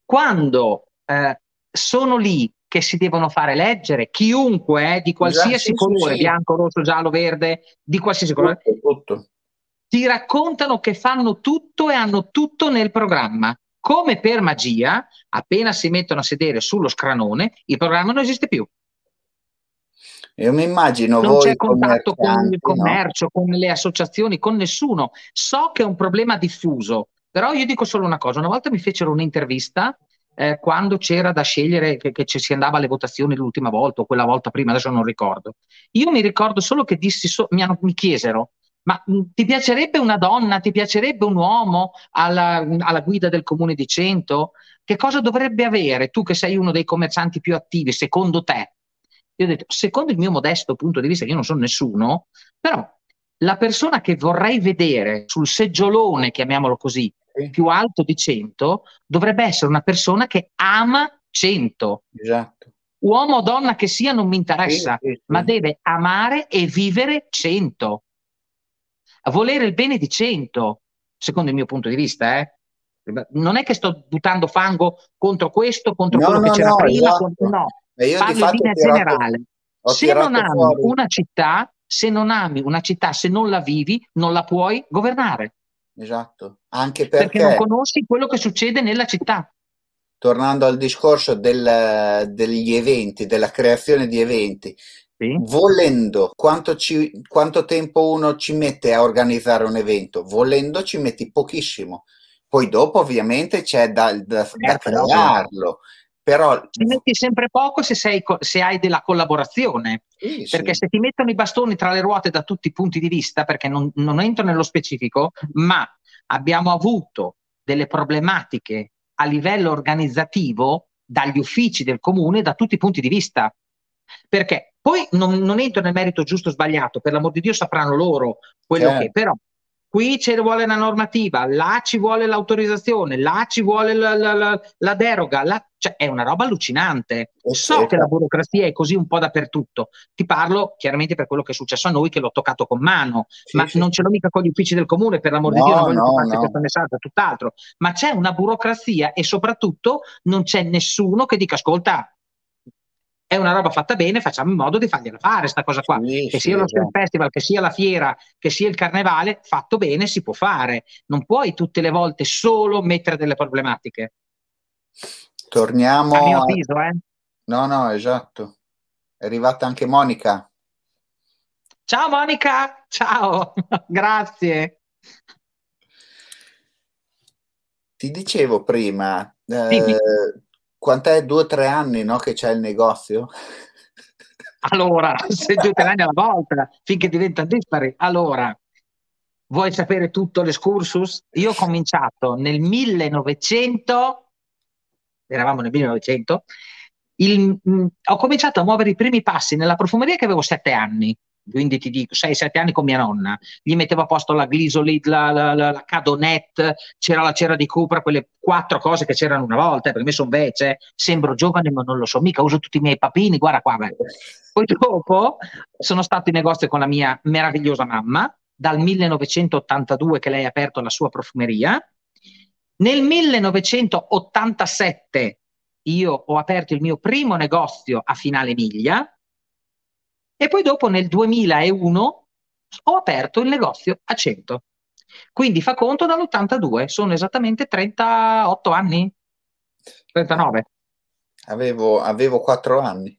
quando eh, sono lì che si devono fare leggere, chiunque eh, di qualsiasi esatto, colore, sì, sì. bianco, rosso, giallo, verde, di qualsiasi colore, tutto, tutto ti raccontano che fanno tutto e hanno tutto nel programma. Come per magia, appena si mettono a sedere sullo scranone, il programma non esiste più. Io mi immagino non c'è contatto con il commercio, no? con le associazioni, con nessuno. So che è un problema diffuso, però io dico solo una cosa. Una volta mi fecero un'intervista eh, quando c'era da scegliere che, che, ci si andava alle votazioni l'ultima volta o quella volta prima, adesso non ricordo. Io mi ricordo solo che dissi, so, mi, hanno, mi chiesero ma mh, ti piacerebbe una donna, ti piacerebbe un uomo alla, alla, guida del comune di Cento? Che cosa dovrebbe avere tu che sei uno dei commercianti più attivi, secondo te? Io ho detto, secondo il mio modesto punto di vista, io non sono nessuno, però la persona che vorrei vedere sul seggiolone, chiamiamolo così, sì. più alto di 100, dovrebbe essere una persona che ama 100. Esatto. Uomo o donna che sia non mi interessa, sì, sì, ma deve amare e vivere 100 a volere il bene di 100, secondo il mio punto di vista. Eh? Non è che sto buttando fango contro questo, contro no, quello no, che c'era no, prima, esatto. contro, no. Parlo in linea generale. Se non ami fuori. una città, se non ami una città, se non la vivi, non la puoi governare. Esatto, anche perché, perché non conosci quello che succede nella città. Tornando al discorso del, degli eventi, della creazione di eventi, sì. Volendo, quanto, ci, quanto tempo uno ci mette a organizzare un evento? Volendo ci metti pochissimo. Poi dopo ovviamente c'è da, da, da certo, crearlo, però... Ci metti sempre poco se, sei, se hai della collaborazione, sì, perché sì. se ti mettono i bastoni tra le ruote da tutti i punti di vista, perché non, non entro nello specifico, ma abbiamo avuto delle problematiche a livello organizzativo dagli uffici del comune da tutti i punti di vista. Perché poi non, non entro nel merito giusto o sbagliato, per l'amor di Dio sapranno loro quello eh. che, però qui ci vuole una normativa, là ci vuole l'autorizzazione, là ci vuole la, la, la, la deroga, là, cioè è una roba allucinante. So che la burocrazia è così un po' dappertutto. Ti parlo chiaramente per quello che è successo a noi, che l'ho toccato con mano, sì, ma sì. non ce l'ho mica con gli uffici del comune, per l'amor no, di Dio, non voglio no, no. questo messaggio, tutt'altro. Ma c'è una burocrazia e soprattutto non c'è nessuno che dica ascolta, è una roba fatta bene, facciamo in modo di fargliela fare questa cosa qua. Sì, che sia sì, lo Street esatto. Festival, che sia la fiera, che sia il carnevale, fatto bene si può fare. Non puoi tutte le volte solo mettere delle problematiche. Torniamo. A mio avviso, eh? No, no, esatto. È arrivata anche Monica. Ciao Monica, ciao, [laughs] grazie. Ti dicevo prima, eh, quant'è? Due o tre anni no, che c'è il negozio? Allora, se due o tre anni alla volta, finché diventa dispari. Allora, vuoi sapere tutto l'escursus? Io ho cominciato nel 1900, eravamo nel 1900, il, mh, mm, ho cominciato a muovere i primi passi nella profumeria che avevo sette anni quindi ti dico 6-7 anni con mia nonna, gli mettevo a posto la glisolid, la, la, la, la Cadonet, c'era la cera di Cupra, quelle quattro cose che c'erano una volta, perché mi sono vece, sembro giovane ma non lo so, mica uso tutti i miei papini, guarda qua. Beh. Poi dopo sono stato in negozio con la mia meravigliosa mamma, dal 1982 che lei ha aperto la sua profumeria. Nel 1987 io ho aperto il mio primo negozio a Finale Miglia, e poi dopo nel 2001 ho aperto il negozio a 100. Quindi fa conto dall'82, sono esattamente 38 anni, 39. Avevo, avevo 4 anni.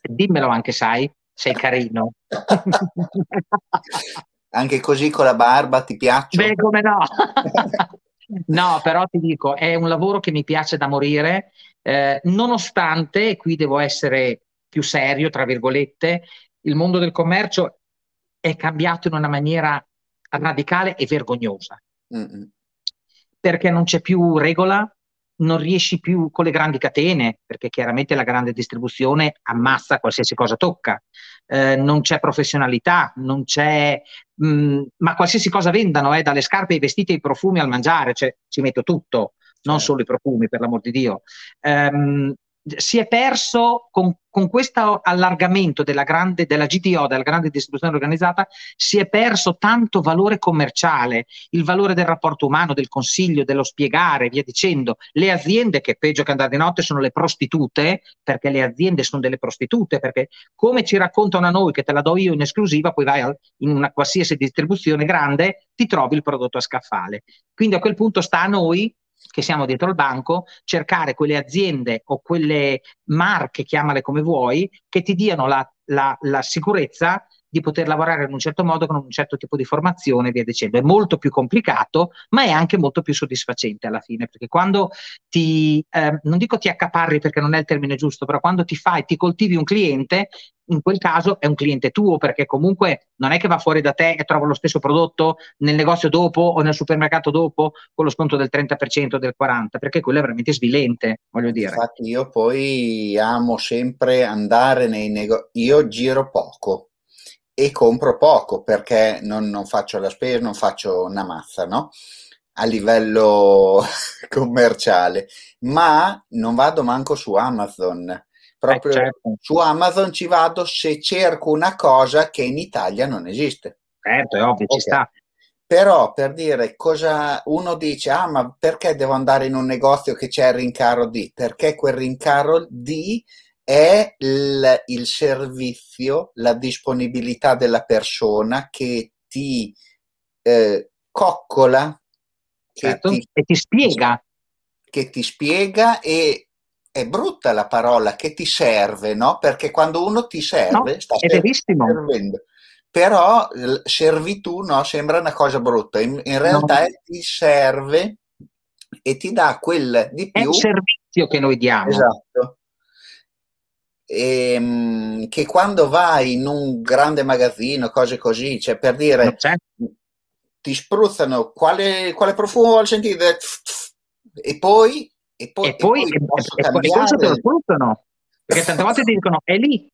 Dimmelo anche, sai, sei carino. [laughs] anche così con la barba ti piace? Beh, come no. [laughs] no, però ti dico, è un lavoro che mi piace da morire, eh, nonostante, e qui devo essere più serio, tra virgolette, il mondo del commercio è cambiato in una maniera radicale e vergognosa. Mm-hmm. Perché non c'è più regola, non riesci più con le grandi catene, perché chiaramente la grande distribuzione ammazza qualsiasi cosa tocca, eh, non c'è professionalità, non c'è, mh, mm, ma qualsiasi cosa vendano, eh, dalle scarpe ai vestiti ai profumi al mangiare, cioè, ci metto tutto, non certo. solo i profumi, per l'amor di Dio. Um, si è perso con, con questo allargamento della, grande, della GTO, della grande distribuzione organizzata, si è perso tanto valore commerciale, il valore del rapporto umano, del consiglio, dello spiegare, via dicendo. Le aziende che peggio che andare di notte sono le prostitute, perché le aziende sono delle prostitute, perché come ci raccontano a noi che te la do io in esclusiva, poi vai in una qualsiasi distribuzione grande, ti trovi il prodotto a scaffale. Quindi a quel punto sta a noi che siamo dietro il banco, cercare quelle aziende o quelle marche, chiamale come vuoi, che ti diano la, la, la sicurezza di poter lavorare in un certo modo con un certo tipo di formazione e via dicendo. È molto più complicato, ma è anche molto più soddisfacente alla fine, perché quando ti, eh, non dico ti accaparri perché non è il termine giusto, però quando ti fai, ti coltivi un cliente, in quel caso è un cliente tuo, perché comunque non è che va fuori da te e trova lo stesso prodotto nel negozio dopo o nel supermercato dopo con lo sconto del 30% o del 40%, perché quello è veramente svilente, voglio dire. Infatti io poi amo sempre andare nei negozi, io giro poco, e compro poco perché non, non faccio la spesa, non faccio una mazza, no? A livello [laughs] commerciale, ma non vado manco su Amazon. Proprio eh, certo. su Amazon ci vado se cerco una cosa che in Italia non esiste. Certo, è ovvio, okay. ci sta. Però per dire cosa uno dice, ah, ma perché devo andare in un negozio che c'è il rincaro di? Perché quel rincaro di è il, il, servizio, la disponibilità della persona che ti eh, coccola, che certo, ti, e ti spiega. Che ti spiega e è brutta la parola, che ti serve, no? Perché quando uno ti serve, no, sta è verissimo. servendo. Però servitù no, sembra una cosa brutta, in, in realtà no. ti serve e ti dà quel di più. È un servizio servizio che noi diamo. Esatto. E, ehm, che quando vai in un grande magazzino, cose così, cioè per dire, ti spruzzano quale, quale profumo vuoi sentire e poi e poi, e poi, e poi, e poi, e te lo spruzzano perché tante volte ti dicono è lì,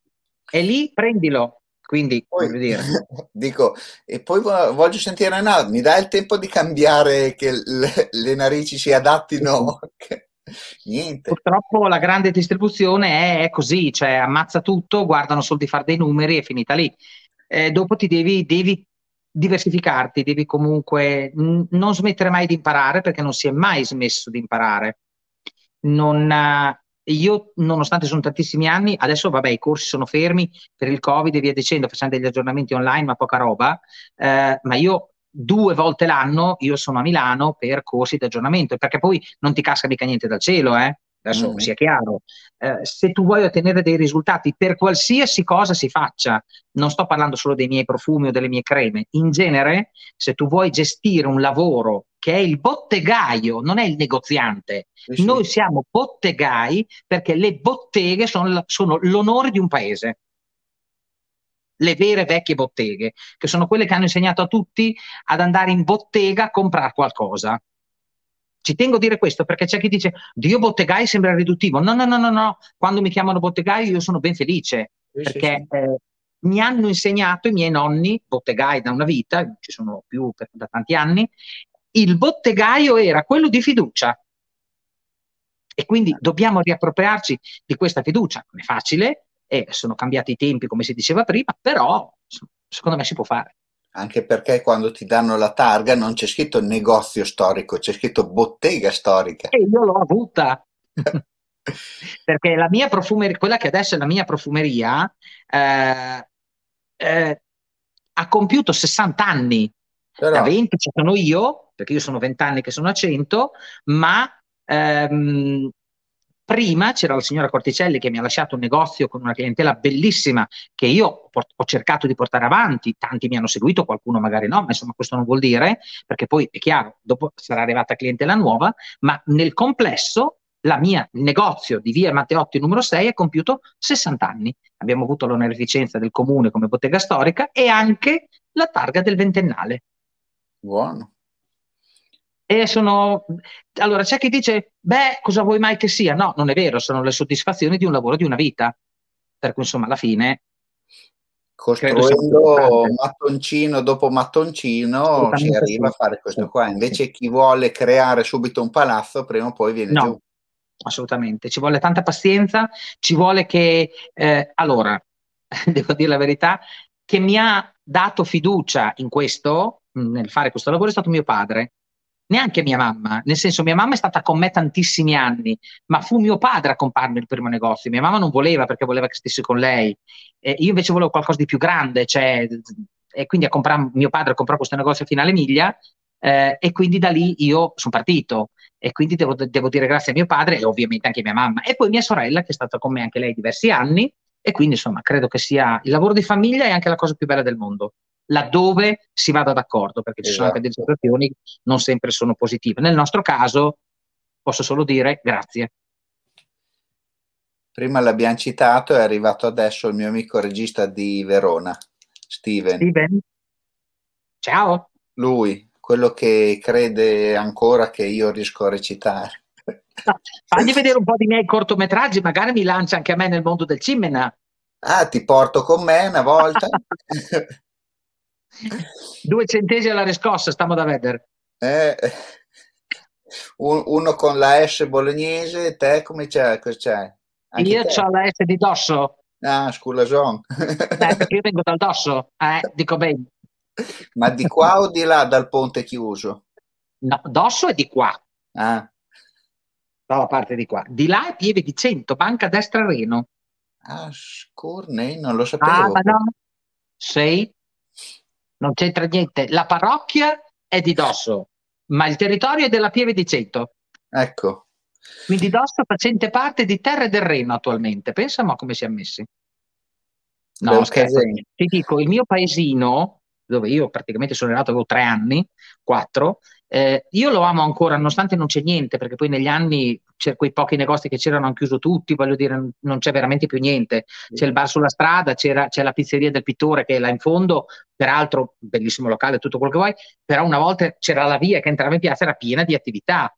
è lì, prendilo. Quindi, poi, dire. [laughs] dico, e poi voglio sentire, no, mi dai il tempo di cambiare che le, le narici si adattino? [laughs] Niente. Purtroppo la grande distribuzione è, così, cioè ammazza tutto, guardano solo di fare dei numeri e finita lì. Eh, dopo ti devi, devi diversificarti, devi comunque n- non smettere mai di imparare perché non si è mai smesso di imparare. Non, io, nonostante sono tantissimi anni, adesso vabbè, i corsi sono fermi per il Covid e via dicendo, facciamo degli aggiornamenti online, ma poca roba. Eh, ma io due volte l'anno io sono a Milano per corsi di aggiornamento, perché poi non ti casca mica niente dal cielo, eh? adesso mm. sia chiaro, eh, se tu vuoi ottenere dei risultati per qualsiasi cosa si faccia, non sto parlando solo dei miei profumi o delle mie creme, in genere se tu vuoi gestire un lavoro che è il bottegaio, non è il negoziante, sì, noi siamo bottegai perché le botteghe sono, sono l'onore di un paese le vere vecchie botteghe, che sono quelle che hanno insegnato a tutti ad andare in bottega a comprare qualcosa. Ci tengo a dire questo perché c'è chi dice Dio bottegai sembra riduttivo. No, no, no, no, no. Quando mi chiamano bottegai io sono ben felice sì, perché sì, eh, mi hanno insegnato i miei nonni, bottegai da una vita, ci sono più per, da tanti anni, il bottegaio era quello di fiducia. E quindi dobbiamo riappropriarci di questa fiducia. Non è facile, e sono cambiati i tempi, come si diceva prima, però secondo me si può fare anche perché quando ti danno la targa non c'è scritto negozio storico, c'è scritto bottega storica. E io l'ho avuta. [laughs] perché la mia profumeria, quella che adesso è la mia profumeria, eh, eh, ha compiuto 60 anni. Però... Da 20 ci sono io, perché io sono 20 anni che sono a 100, ma ehm, prima c'era la signora Corticelli che mi ha lasciato un negozio con una clientela bellissima che io ho cercato di portare avanti, tanti mi hanno seguito, qualcuno magari no, ma insomma questo non vuol dire, perché poi è chiaro, dopo sarà arrivata clientela nuova, ma nel complesso la mia negozio di via Matteotti numero 6 ha compiuto 60 anni. Abbiamo avuto l'onorificenza del comune come bottega storica e anche la targa del ventennale. Buono. E sono... Allora c'è chi dice, beh, cosa vuoi mai che sia? No, non è vero, sono le soddisfazioni di un lavoro di una vita. Per cui insomma alla fine... Costruendo mattoncino dopo mattoncino si arriva a fare questo qua. Invece chi vuole creare subito un palazzo, prima o poi viene no. giù assolutamente. Ci vuole tanta pazienza, ci vuole che, eh, allora, [laughs] devo dire la verità, che mi ha dato fiducia in questo, nel fare questo lavoro, è stato mio padre neanche mia mamma, nel senso mia mamma è stata con me tantissimi anni, ma fu mio padre a comprarmi il primo negozio, mia mamma non voleva perché voleva che stessi con lei, eh, io invece volevo qualcosa di più grande, cioè, e quindi a comprare, mio padre comprò questo negozio a Finale Miglia eh, e quindi da lì io sono partito. E quindi devo, devo dire grazie a mio padre e ovviamente anche a mia mamma. E poi mia sorella che è stata con me anche lei diversi anni e quindi insomma credo che sia il lavoro di famiglia è anche la cosa più bella del mondo laddove si vada d'accordo, perché ci sono anche delle esatto. situazioni che non sempre sono positive. Nel nostro caso posso solo dire grazie. Prima l'abbiamo citato, è arrivato adesso il mio amico regista di Verona, Steven. Steven. Ciao. Lui, quello che crede ancora che io riesco a recitare. No, fagli vedere un po' di miei cortometraggi, magari mi lancia anche a me nel mondo del cimena. Ah, ti porto con me una volta. [laughs] Due centesimi alla riscossa, stiamo da vedere. Eh, uno con la S bolognese, te come c'è? c'è? Io ho la S di dosso. Ah, scusa, John. eh, perché io vengo dal dosso, eh, dico bene. Ma di qua o di là dal ponte chiuso? No, dosso è di qua. Ah. No, parte di qua. Di là è Pieve di Cento, banca destra Reno. Ah, scorne, non lo sapevo. Ah, ma no. Sei? Non c'entra niente. La parrocchia è di Dosso, ma il territorio è della Pieve di Cento. Ecco. Quindi Dosso facente parte di Terre del Reno attualmente. Pensa ma come si è messi. No, Beh, scherzo. Ti dico, il mio paesino, dove io praticamente sono nato, avevo tre anni, quattro, Eh, io lo amo ancora, nonostante non c'è niente, perché poi negli anni quei pochi negozi che c'erano hanno chiuso tutti, voglio dire, non c'è veramente più niente. C'è il bar sulla strada, c'è la pizzeria del pittore che è là in fondo, peraltro bellissimo locale, tutto quello che vuoi, però una volta c'era la via che entrava in piazza, era piena di attività.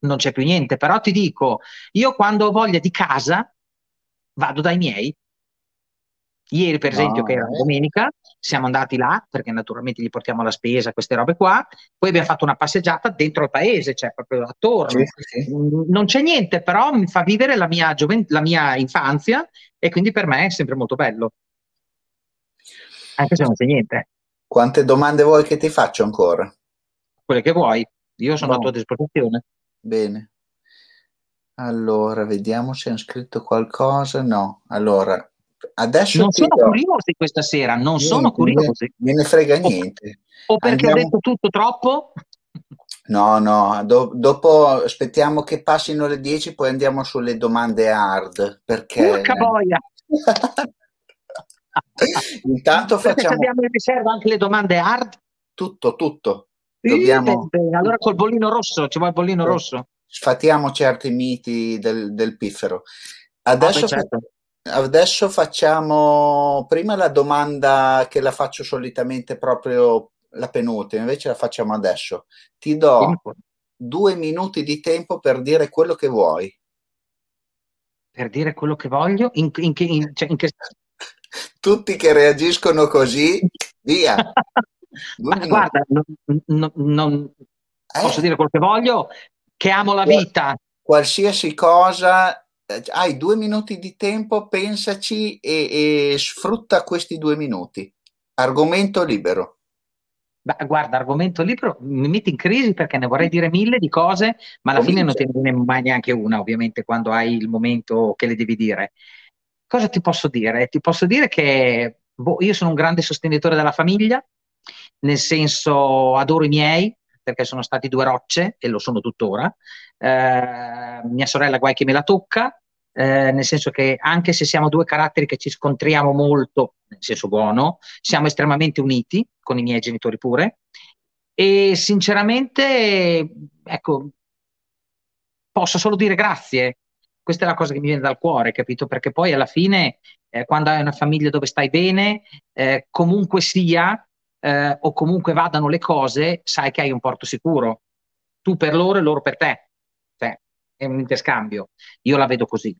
Non c'è più niente, però ti dico, io quando ho voglia di casa vado dai miei, Ieri, per esempio, no, che era domenica, siamo andati là perché naturalmente gli portiamo la spesa, queste robe qua. Poi abbiamo fatto una passeggiata dentro il paese, cioè proprio attorno. Sì, sì. Mm, non c'è niente, però mi fa vivere la mia, giovent- la mia infanzia e quindi per me è sempre molto bello. Anche se non c'è niente. Quante domande vuoi che ti faccio ancora? Quelle che vuoi. Io sono no. a tua disposizione. Bene. Allora, vediamo se hanno scritto qualcosa. No, allora, Adesso non sono do... curiosi questa sera, non niente, sono curiosi. Me ne frega niente. O, o perché Andiamo... ho detto tutto troppo? No, no, do- dopo aspettiamo che passino le 10, poi andiamo sulle domande hard. Perché... Porca boia! [laughs] Intanto facciamo... abbiamo in riserva anche le domande hard? Tutto, tutto. Dobbiamo... Allora col bollino rosso, ci vuole il bollino rosso? Sfatiamo certi miti del, del piffero. Adesso, ah, beh, certo. Adesso facciamo prima la domanda che la faccio solitamente proprio la penultima, invece la facciamo adesso. Ti do due minuti di tempo per dire quello che vuoi. Per dire quello che voglio? In, in, in, cioè che... [laughs] Tutti che reagiscono così, via. [laughs] Ma guarda, non, non, non eh? posso dire quello che voglio, che amo la vita. Qualsiasi cosa hai due minuti di tempo, pensaci e, e sfrutta questi due minuti. Argomento libero. Beh, guarda, argomento libero mi metti in crisi perché ne vorrei dire mille di cose, ma alla Comincia. fine non te ne viene mai neanche una, ovviamente, quando hai il momento che le devi dire. Cosa ti posso dire? Ti posso dire che boh, io sono un grande sostenitore della famiglia, nel senso adoro i miei, perché sono stati due rocce e lo sono tuttora. Eh, mia sorella guai che me la tocca, eh, nel senso che anche se siamo due caratteri che ci scontriamo molto, nel senso buono, siamo estremamente uniti con i miei genitori pure. E sinceramente, ecco, posso solo dire grazie. Questa è la cosa che mi viene dal cuore, capito? Perché poi alla fine, eh, quando hai una famiglia dove stai bene, eh, comunque sia, eh, o comunque vadano le cose, sai che hai un porto sicuro. Tu per loro e loro per te è un interscambio. Io la vedo così.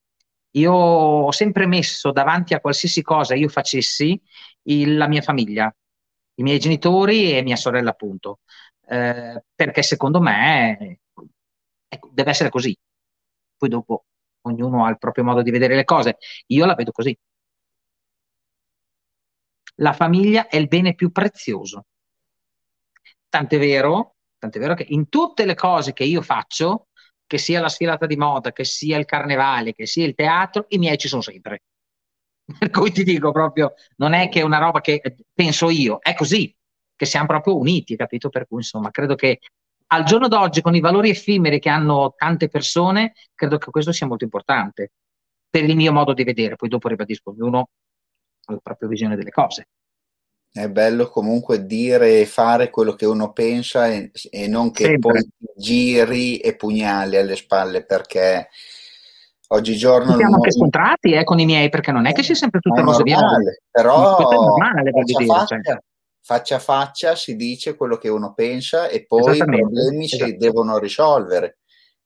Io ho sempre messo davanti a qualsiasi cosa io facessi il, la mia famiglia, i miei genitori e mia sorella, appunto, eh, perché secondo me ecco, deve essere così. Poi dopo ognuno ha il proprio modo di vedere le cose. Io la vedo così. La famiglia è il bene più prezioso. Tant'è vero, tant'è vero che in tutte le cose che io faccio, che sia la sfilata di moda, che sia il carnevale, che sia il teatro, i miei ci sono sempre. [laughs] Per cui ti dico proprio, non è che è una roba che penso io, è così, che siamo proprio uniti, capito? Per cui insomma, credo che al giorno d'oggi, con i valori effimeri che hanno tante persone, credo che questo sia molto importante per il mio modo di vedere. Poi dopo ribadisco, ognuno ha la propria visione delle cose. È bello comunque dire e fare quello che uno pensa e, e non che Sempre. poi giri e pugnali alle spalle perché oggigiorno... Siamo anche scontrati eh, con i miei perché non è che sia sempre tutto rose bianco. Però è normale, faccia, dire, faccia, cioè. faccia a faccia si dice quello che uno pensa e poi i problemi esatto. si devono risolvere.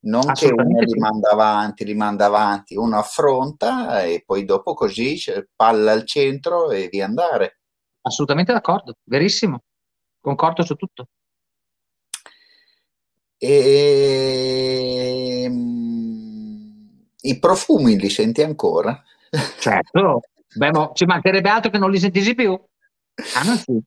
Non che uno li manda avanti, li manda avanti, uno affronta e poi dopo così palla al centro e via andare. Assolutamente d'accordo, verissimo, concordo su tutto. E... Ehm, I profumi li senti ancora? Certo, Beh, mo, ci mancherebbe altro che non li sentissi più. Anzi. Ah,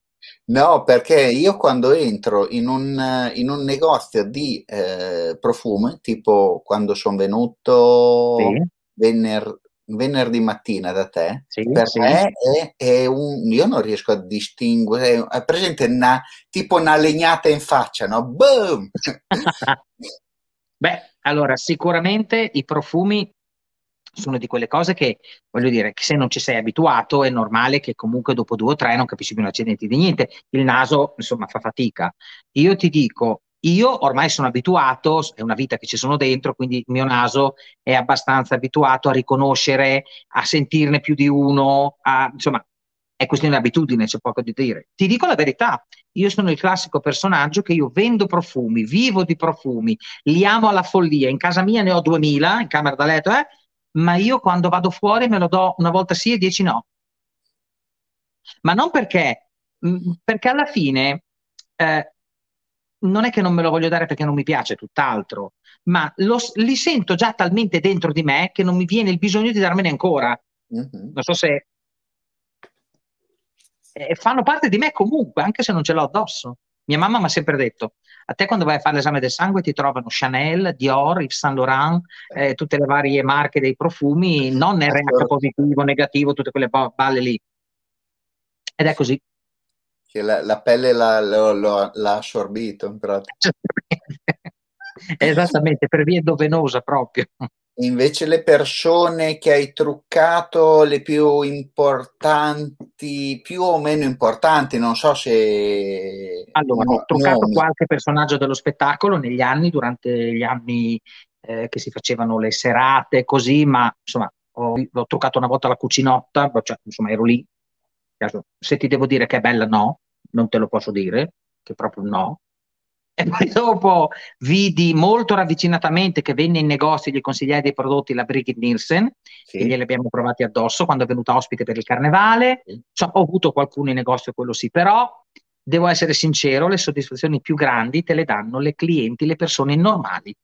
no, perché io quando entro in un, in un negozio di eh, profumi, tipo quando sono venuto sì. vener, venerdì mattina da te, sì, per sì. me è, è, un... io non riesco a distinguere, è presente una, tipo una legnata in faccia, no? Boom! [laughs] Beh, allora sicuramente i profumi sono di quelle cose che, voglio dire, che se non ci sei abituato è normale che comunque dopo due o tre non capisci più un accidente di niente. Il naso, insomma, fa fatica. Io ti dico, io ormai sono abituato, è una vita che ci sono dentro, quindi il mio naso è abbastanza abituato a riconoscere, a sentirne più di uno, a, insomma, è questione di abitudine, c'è poco di dire. Ti dico la verità, io sono il classico personaggio che io vendo profumi, vivo di profumi, li amo alla follia, in casa mia ne ho 2000, in camera da letto, eh? ma io quando vado fuori me lo do una volta sì e dieci no. Ma non perché, perché alla fine eh, non è che non me lo voglio dare perché non mi piace, tutt'altro, ma lo, li sento già talmente dentro di me che non mi viene il bisogno di darmene ancora. Mm-hmm. Non so se eh, fanno parte di me comunque, anche se non ce l'ho addosso. Mia mamma mi ha sempre detto: a te quando vai a fare l'esame del sangue ti trovano Chanel, Dior, Yves Saint Laurent, eh, tutte le varie marche dei profumi, non RH positivo, negativo, tutte quelle balle lì. Ed è così. Che la, la pelle l'ha, l'ha, l'ha assorbito in pratica. [laughs] Esattamente, per via endovenosa proprio. Invece le persone che hai truccato, le più importanti, più o meno importanti, non so se... Allora, no, ho truccato nomi. qualche personaggio dello spettacolo negli anni, durante gli anni eh, che si facevano le serate, così, ma insomma, ho, ho truccato una volta la cucinotta, cioè, insomma, ero lì. Se ti devo dire che è bella, no, non te lo posso dire, che proprio no. E poi [laughs] dopo vidi molto ravvicinatamente che venne in negozio gli consigliai dei prodotti la Brigitte Nielsen, sì. e glieli abbiamo provati addosso quando è venuta ospite per il carnevale. Cioè, ho avuto qualcuno in negozio, quello sì, però devo essere sincero, le soddisfazioni più grandi te le danno le clienti, le persone normali.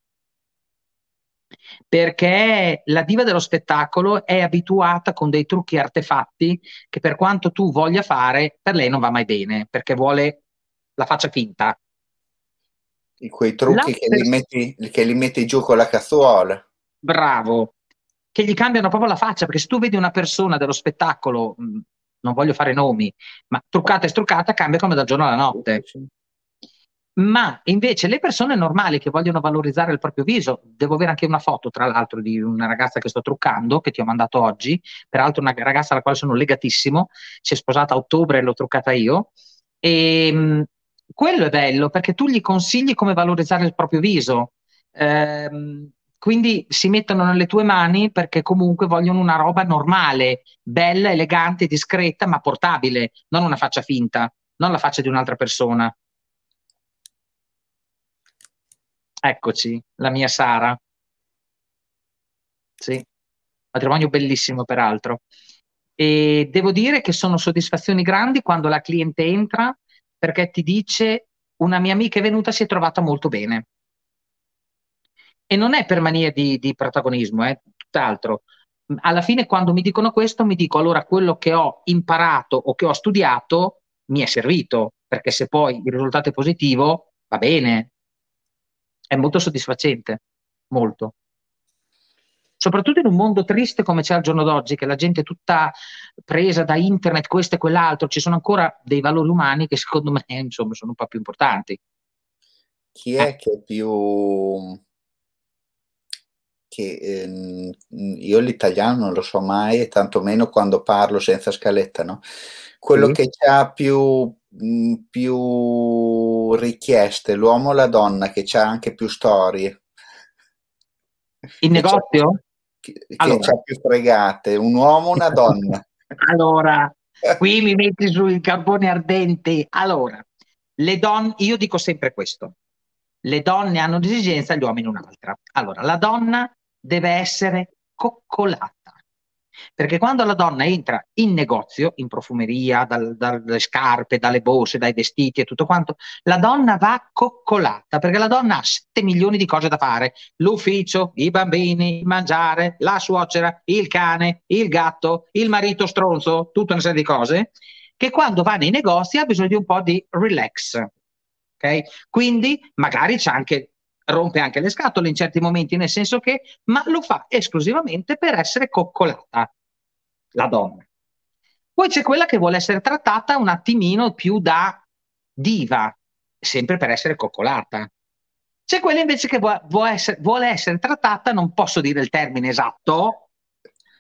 Perché la diva dello spettacolo è abituata con dei trucchi artefatti che per quanto tu voglia fare, per lei non va mai bene, perché vuole la faccia finta quei trucchi che li, metti, che li metti giù con la cazzuola. Bravo, che gli cambiano proprio la faccia, perché se tu vedi una persona dello spettacolo, mh, non voglio fare nomi, ma truccata e struccata cambia come dal giorno alla notte. Ma invece le persone normali che vogliono valorizzare il proprio viso, devo avere anche una foto, tra l'altro, di una ragazza che sto truccando, che ti ho mandato oggi, peraltro una ragazza alla quale sono legatissimo, si è sposata a ottobre e l'ho truccata io, e quello è bello perché tu gli consigli come valorizzare il proprio viso. Ehm, quindi si mettono nelle tue mani perché comunque vogliono una roba normale, bella, elegante, discreta, ma portabile, non una faccia finta, non la faccia di un'altra persona. Eccoci, la mia Sara. Sì, matrimonio bellissimo peraltro. E devo dire che sono soddisfazioni grandi quando la cliente entra perché ti dice una mia amica è venuta si è trovata molto bene. E non è per mania di, di protagonismo, è tutt'altro. Alla fine quando mi dicono questo mi dico allora quello che ho imparato o che ho studiato mi è servito, perché se poi il risultato è positivo va bene. È molto soddisfacente, molto soprattutto in un mondo triste come c'è al giorno d'oggi, che la gente è tutta presa da internet, questo e quell'altro, ci sono ancora dei valori umani che secondo me insomma, sono un po' più importanti. Chi è eh. che è più... Che, ehm, io l'italiano non lo so mai tantomeno quando parlo senza scaletta, no? Quello sì. che ha più, più richieste, l'uomo o la donna, che ha anche più storie. In negozio? che, allora. ci ha più fregate, un uomo o una donna? [laughs] allora, qui mi metti sui carboni ardenti. Allora, le donne, io dico sempre questo, le donne hanno un'esigenza, gli uomini un'altra. Allora, la donna deve essere coccolata. Perché quando la donna entra in negozio, in profumeria, dal, dalle scarpe, dalle borse, dai vestiti e tutto quanto, la donna va coccolata, perché la donna ha 7 milioni di cose da fare. L'ufficio, i bambini, mangiare, la suocera, il cane, il gatto, il marito stronzo, tutta una serie di cose, che quando va nei negozi ha bisogno di un po' di relax. Okay? Quindi magari c'è anche rompe anche le scatole in certi momenti, nel senso che, ma lo fa esclusivamente per essere coccolata, la donna. Poi c'è quella che vuole essere trattata un attimino più da diva, sempre per essere coccolata. C'è quella invece che vuole essere, vuole essere trattata, non posso dire il termine esatto,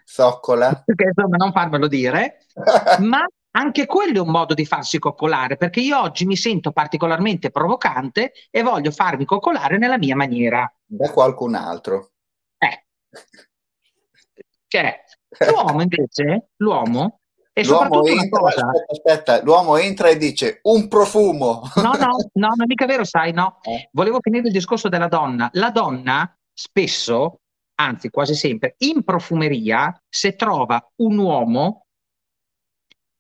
Zoccola. [laughs] Perché insomma non farmelo dire, [laughs] ma Anche quello è un modo di farsi coccolare, perché io oggi mi sento particolarmente provocante e voglio farmi coccolare nella mia maniera. Da qualcun altro. Eh. Cioè, l'uomo invece, l'uomo e l'uomo entra, cosa... aspetta, aspetta, l'uomo entra e dice un profumo. No, no, no, non è mica vero, sai, no. Eh. Volevo finire il discorso della donna. La donna spesso, anzi quasi sempre, in profumeria, se trova un uomo,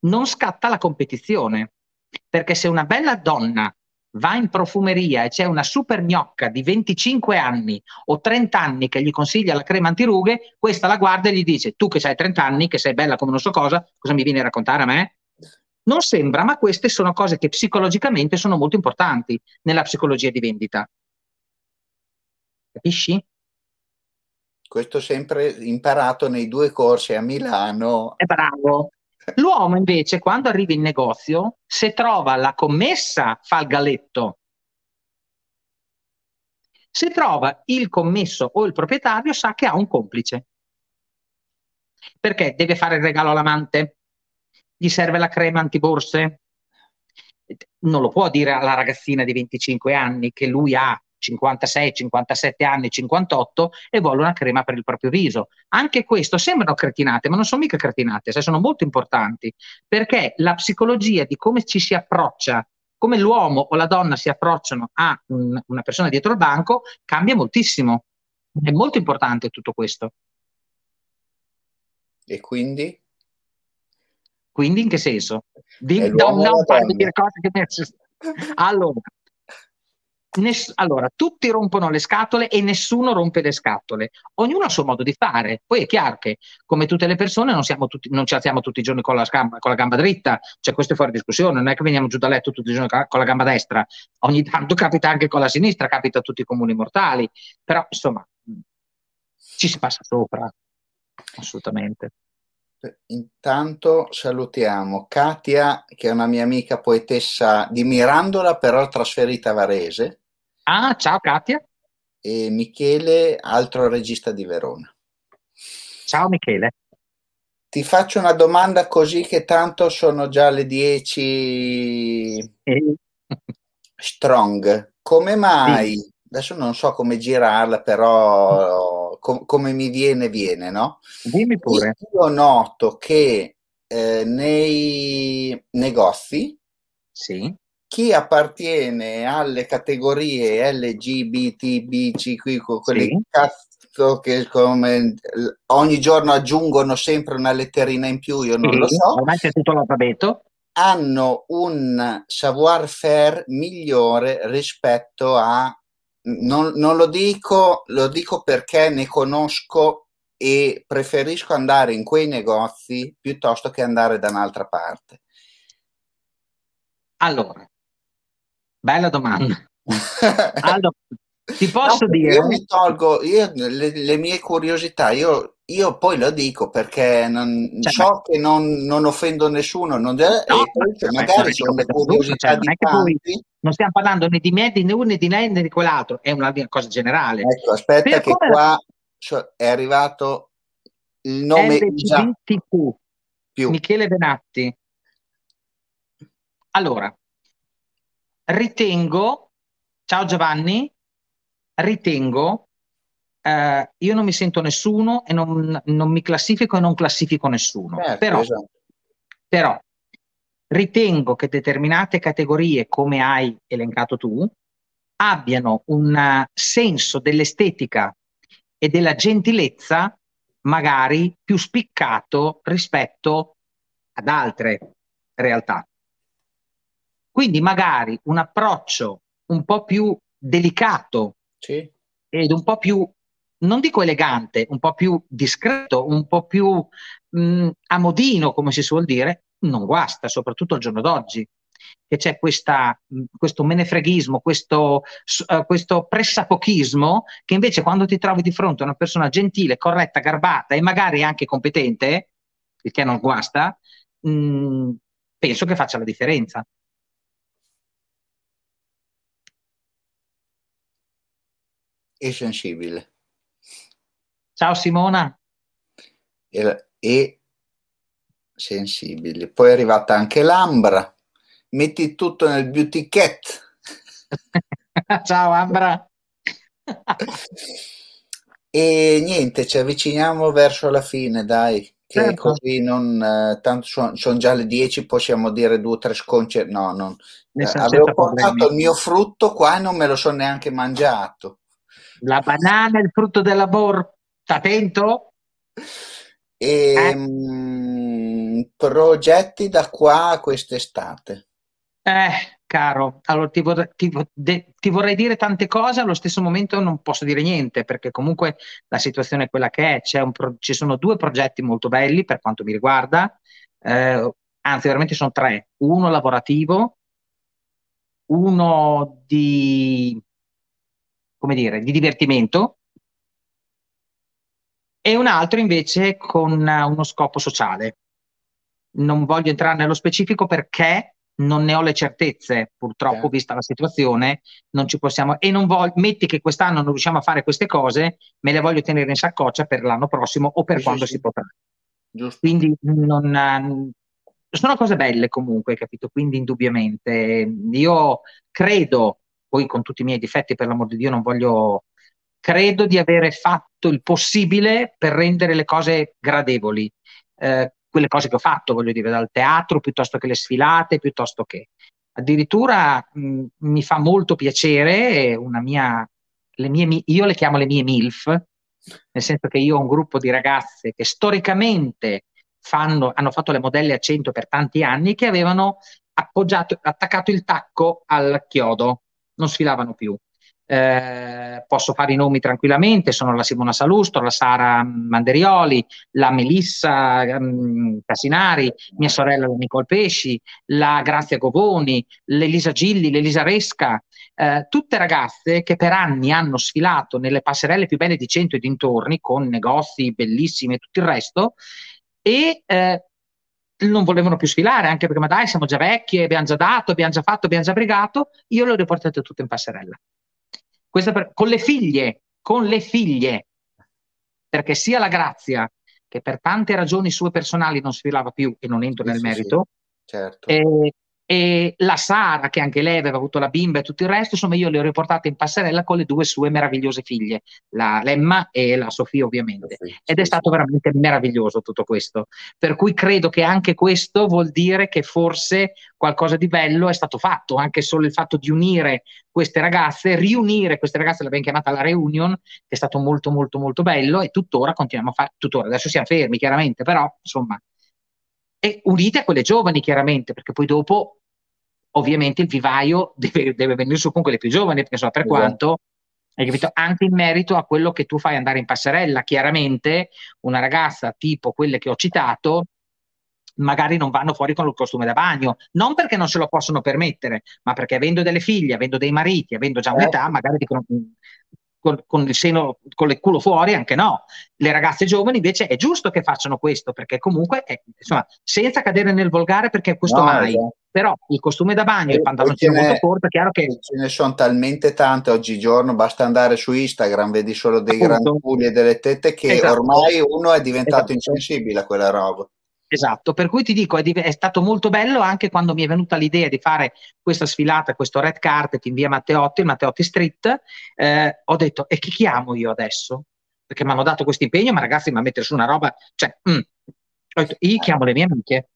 non scatta la competizione. Perché se una bella donna va in profumeria e c'è una super gnocca di 25 anni o 30 anni che gli consiglia la crema antirughe, questa la guarda e gli dice tu che hai 30 anni, che sei bella come non so cosa, cosa mi vieni a raccontare a me? Non sembra, ma queste sono cose che psicologicamente sono molto importanti nella psicologia di vendita. Capisci? Questo sempre imparato nei due corsi a Milano. È bravo. L'uomo invece, quando arriva in negozio, se trova la commessa, fa il galetto. Se trova il commesso o il proprietario, sa che ha un complice. Perché deve fare il regalo all'amante? Gli serve la crema antiborse? Non lo può dire alla ragazzina di 25 anni che lui ha 56, 57 anni, 58 e vuole una crema per il proprio viso. Anche questo sembrano cretinate, ma non sono mica cretinate, cioè sono molto importanti perché la psicologia di come ci si approccia, come l'uomo o la donna si approcciano a un, una persona dietro il banco, cambia moltissimo. È molto importante tutto questo. E quindi? Quindi in che senso? Di, non, non fare dire cose che mi... Allora, Ness- allora, tutti rompono le scatole e nessuno rompe le scatole. Ognuno ha il suo modo di fare. Poi è chiaro che, come tutte le persone, non, tutti, non ci alziamo tutti i giorni con la, gamba, con la, gamba, dritta. Cioè, questo è fuori discussione. Non è che veniamo giù da letto tutti i giorni con la gamba destra. Ogni tanto [laughs] capita anche con la sinistra, capita a tutti i comuni mortali. Però, insomma, ci si passa sopra. Assolutamente. Intanto salutiamo Katia, che è una mia amica poetessa di Mirandola, però trasferita a Varese. Ah, ciao Katia. E Michele, altro regista di Verona. Ciao Michele. Ti faccio una domanda così che tanto sono già le 10 strong. Come mai? Sì. Adesso non so come girarla, però com- come mi viene, viene, no? Dimmi pure. Io noto che eh, nei negozi sì chi appartiene alle categorie LGBTBCQ, quelle sì. cazzo che come ogni giorno aggiungono sempre una letterina in più, io non sì, lo so. Ormai c'è tutto l'alfabeto. Hanno un savoir-faire migliore rispetto a non, non lo dico, lo dico perché ne conosco e preferisco andare in quei negozi piuttosto che andare da un'altra parte. Allora, Bella domanda. [laughs] allora, ti posso no, dire... Io mi tolgo io, le, le, mie curiosità, io, io, poi lo dico perché non, cioè, so che non, non, offendo nessuno, non, no, e cioè, magari sono le curiosità cioè, di tanti. Non stiamo parlando né di me, né di uno, né di lei, né di quell'altro, è una cosa generale. Ecco, aspetta per che qua la... è arrivato il nome LGBTQ, Michele Benatti. Allora, ritengo, ciao Giovanni, ritengo, eh, io non mi sento nessuno e non, non, mi classifico e non classifico nessuno, certo, però, esatto. però ritengo che determinate categorie, come hai elencato tu, abbiano un senso dell'estetica e della gentilezza magari più spiccato rispetto ad altre realtà. Quindi magari un approccio un po' più delicato sì. ed un po' più, non dico elegante, un po' più discreto, un po' più mh, mm, amodino, come si suol dire, non guasta, soprattutto al giorno d'oggi che c'è questa, mm, questo menefreghismo, questo, uh, questo pressapochismo, che invece quando ti trovi di fronte a una persona gentile, corretta, garbata e magari anche competente, il che non guasta, mh, mm, penso che faccia la differenza. E sensibile. Ciao Simona. E, e sensibili. Poi è arrivata anche l'Ambra. Metti tutto nel beauty cat. [laughs] Ciao Ambra. e niente, ci avviciniamo verso la fine, dai. Che certo. così non eh, tanto sono, sono, già le 10, possiamo dire due o tre sconce. No, non, eh, avevo portato il mio frutto qua e non me lo sono neanche mangiato. La banana, il frutto del lavoro, attento? E, eh? mh, progetti da qua a quest'estate. Eh, caro, allora ti vorrei, ti, de, ti vorrei, dire tante cose, allo stesso momento non posso dire niente, perché comunque la situazione è quella che è. Pro, ci sono due progetti molto belli per quanto mi riguarda, eh, anzi veramente sono tre. Uno lavorativo, uno di, come dire, di divertimento, e un altro invece con uno scopo sociale. Non voglio entrare nello specifico perché non ne ho le certezze, purtroppo, eh. vista la situazione, non ci possiamo. E non voglio, metti che quest'anno non riusciamo a fare queste cose, me le voglio tenere in saccoccia per l'anno prossimo o per sì, quando sì. si potrà. Giusto. Quindi non, sono cose belle comunque, capito? Quindi indubbiamente io credo, poi con tutti i miei difetti, per l'amor di Dio, non voglio. Credo di avere fatto il possibile per rendere le cose gradevoli. Eh, quelle cose che ho fatto, voglio dire, dal teatro piuttosto che le sfilate, piuttosto che addirittura mh, mi fa molto piacere una mia, le mie, io le chiamo le mie MILF, nel senso che io ho un gruppo di ragazze che storicamente fanno, hanno fatto le modelle a 100 per tanti anni, che avevano appoggiato, attaccato il tacco al chiodo, non sfilavano più. Eh, posso fare i nomi tranquillamente, sono la Simona Salustro, la Sara Manderioli, la Melissa um, Casinari, mia sorella la Nicole Pesci, la Grazia Govoni, l'Elisa Gilli, l'Elisa Resca, eh, tutte ragazze che per anni hanno sfilato nelle passerelle più belle di Cento e dintorni con negozi bellissimi e tutto il resto e eh, non volevano più sfilare anche perché ma dai siamo già vecchie, abbiamo già dato, abbiamo già fatto, abbiamo già brigato, io le ho riportate tutte in passerella. Per, con le figlie, con le figlie, perché sia la Grazia che per tante ragioni sue personali non sfilava più e non entro sì, nel merito, sì. Certo. E, e la Sara, che anche lei aveva avuto la bimba e tutto il resto, insomma io le ho riportate in passerella con le due sue meravigliose figlie, la Lemma e la Sofia ovviamente. Ed è stato veramente meraviglioso tutto questo. Per cui credo che anche questo vuol dire che forse qualcosa di bello è stato fatto, anche solo il fatto di unire queste ragazze, riunire queste ragazze, l'abbiamo chiamata la reunion, che è stato molto molto molto bello e tuttora continuiamo a fare, tuttora, adesso siamo fermi chiaramente, però insomma e unite a quelle giovani chiaramente, perché poi dopo ovviamente il vivaio deve, deve venire su con quelle più giovani, perché so, per esatto. quanto hai capito? Anche in merito a quello che tu fai andare in passerella. Chiaramente una ragazza tipo quelle che ho citato magari non vanno fuori con il costume da bagno, non perché non se lo possono permettere, ma perché avendo delle figlie, avendo dei mariti, avendo già un'età, certo. magari dicono con, con, il seno, con il culo fuori, anche no. Le ragazze giovani invece è giusto che facciano questo, perché comunque, è, insomma, senza cadere nel volgare, perché questo no, mai. Esatto. Però il costume da bagno e il pantaloncino molto corto, è chiaro che... Ce ne sono talmente tante oggigiorno, basta andare su Instagram, vedi solo dei grandi puli e delle tette che esatto. ormai uno è diventato esatto. insensibile a quella roba. Esatto, per cui ti dico, è, è, stato molto bello anche quando mi è venuta l'idea di fare questa sfilata, questo red carpet in via Matteotti, il Matteotti Street, eh, ho detto, e chi chiamo io adesso? Perché mi hanno dato questo impegno, ma ragazzi, ma mettere su una roba, cioè, mm. ho detto, io chiamo le mie amiche.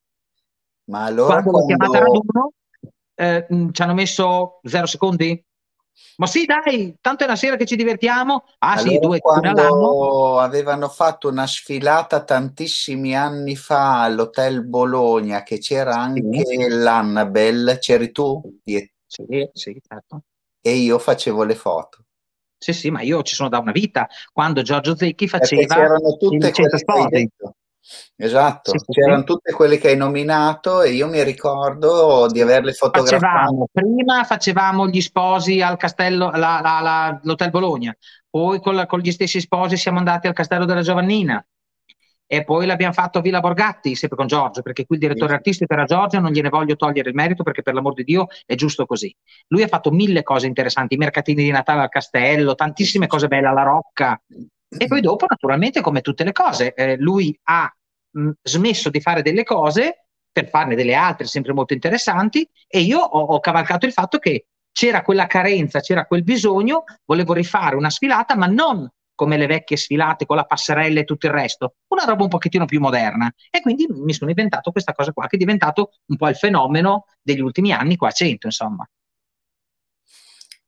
Ma allora quando, quando... l'ho chiamata raduno, eh, mm, ci hanno messo zero secondi? Ma sì, dai, tanto è una sera che ci divertiamo. Ah allora, sì, due quando avevano fatto una sfilata tantissimi anni fa all'Hotel Bologna, che c'era anche sì. l'Annabelle, c'eri tu? Sì, sì, certo. E io facevo le foto. Sì, sì, ma io ci sono da una vita, quando Giorgio Zecchi faceva Perché c'erano tutte quelle sposi. Esatto, sì, c'erano sì. tutte quelle che hai nominato e io mi ricordo di averle fotografate. Facevamo, prima facevamo gli sposi al castello, la, la, la, all'Hotel Bologna, poi con, con, gli stessi sposi siamo andati al castello della Giovannina e poi l'abbiamo fatto a Villa Borgatti, sempre con Giorgio, perché qui il direttore sì. artistico era Giorgio, non gliene voglio togliere il merito perché per l'amor di Dio è giusto così. Lui ha fatto mille cose interessanti, i mercatini di Natale al castello, tantissime cose belle alla Rocca. E poi dopo, naturalmente, come tutte le cose, eh, lui ha mh, smesso di fare delle cose per farne delle altre sempre molto interessanti e io ho, ho cavalcato il fatto che c'era quella carenza, c'era quel bisogno, volevo rifare una sfilata, ma non come le vecchie sfilate con la passerella e tutto il resto, una roba un pochettino più moderna. E quindi mi sono inventato questa cosa qua, che è diventato un po' il fenomeno degli ultimi anni qua a 100, insomma.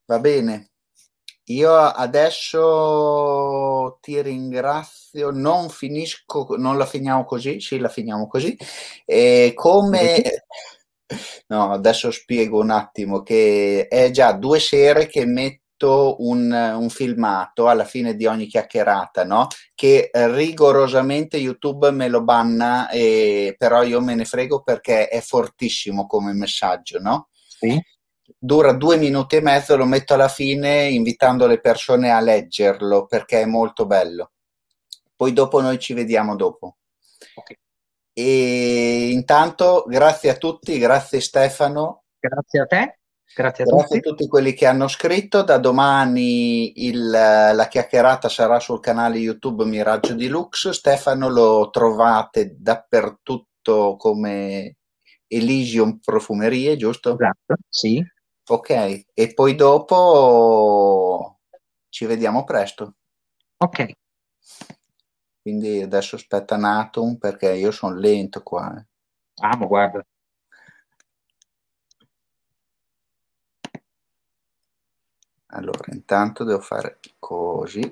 Va bene. Io adesso ti ringrazio, non finisco, non la finiamo così, sì, la finiamo così. E come... No, adesso spiego un attimo che è già due sere che metto un, un, filmato alla fine di ogni chiacchierata, no? Che rigorosamente YouTube me lo banna, e, però io me ne frego perché è fortissimo come messaggio, no? Sì. Dura due minuti e mezzo, lo metto alla fine invitando le persone a leggerlo perché è molto bello. Poi dopo noi ci vediamo dopo. Okay. E intanto grazie a tutti, grazie Stefano. Grazie a te. Grazie a, Grazie a tutti quelli che hanno scritto. Da domani il, la chiacchierata sarà sul canale YouTube Miraggio di Lux. Stefano lo trovate dappertutto come Elysium Profumerie, giusto? Esatto, sì. Ok, e poi dopo ci vediamo presto. Ok. Quindi adesso aspetta un attimo perché io sono lento qua. Eh. Ah, ma guarda. allora intanto devo fare così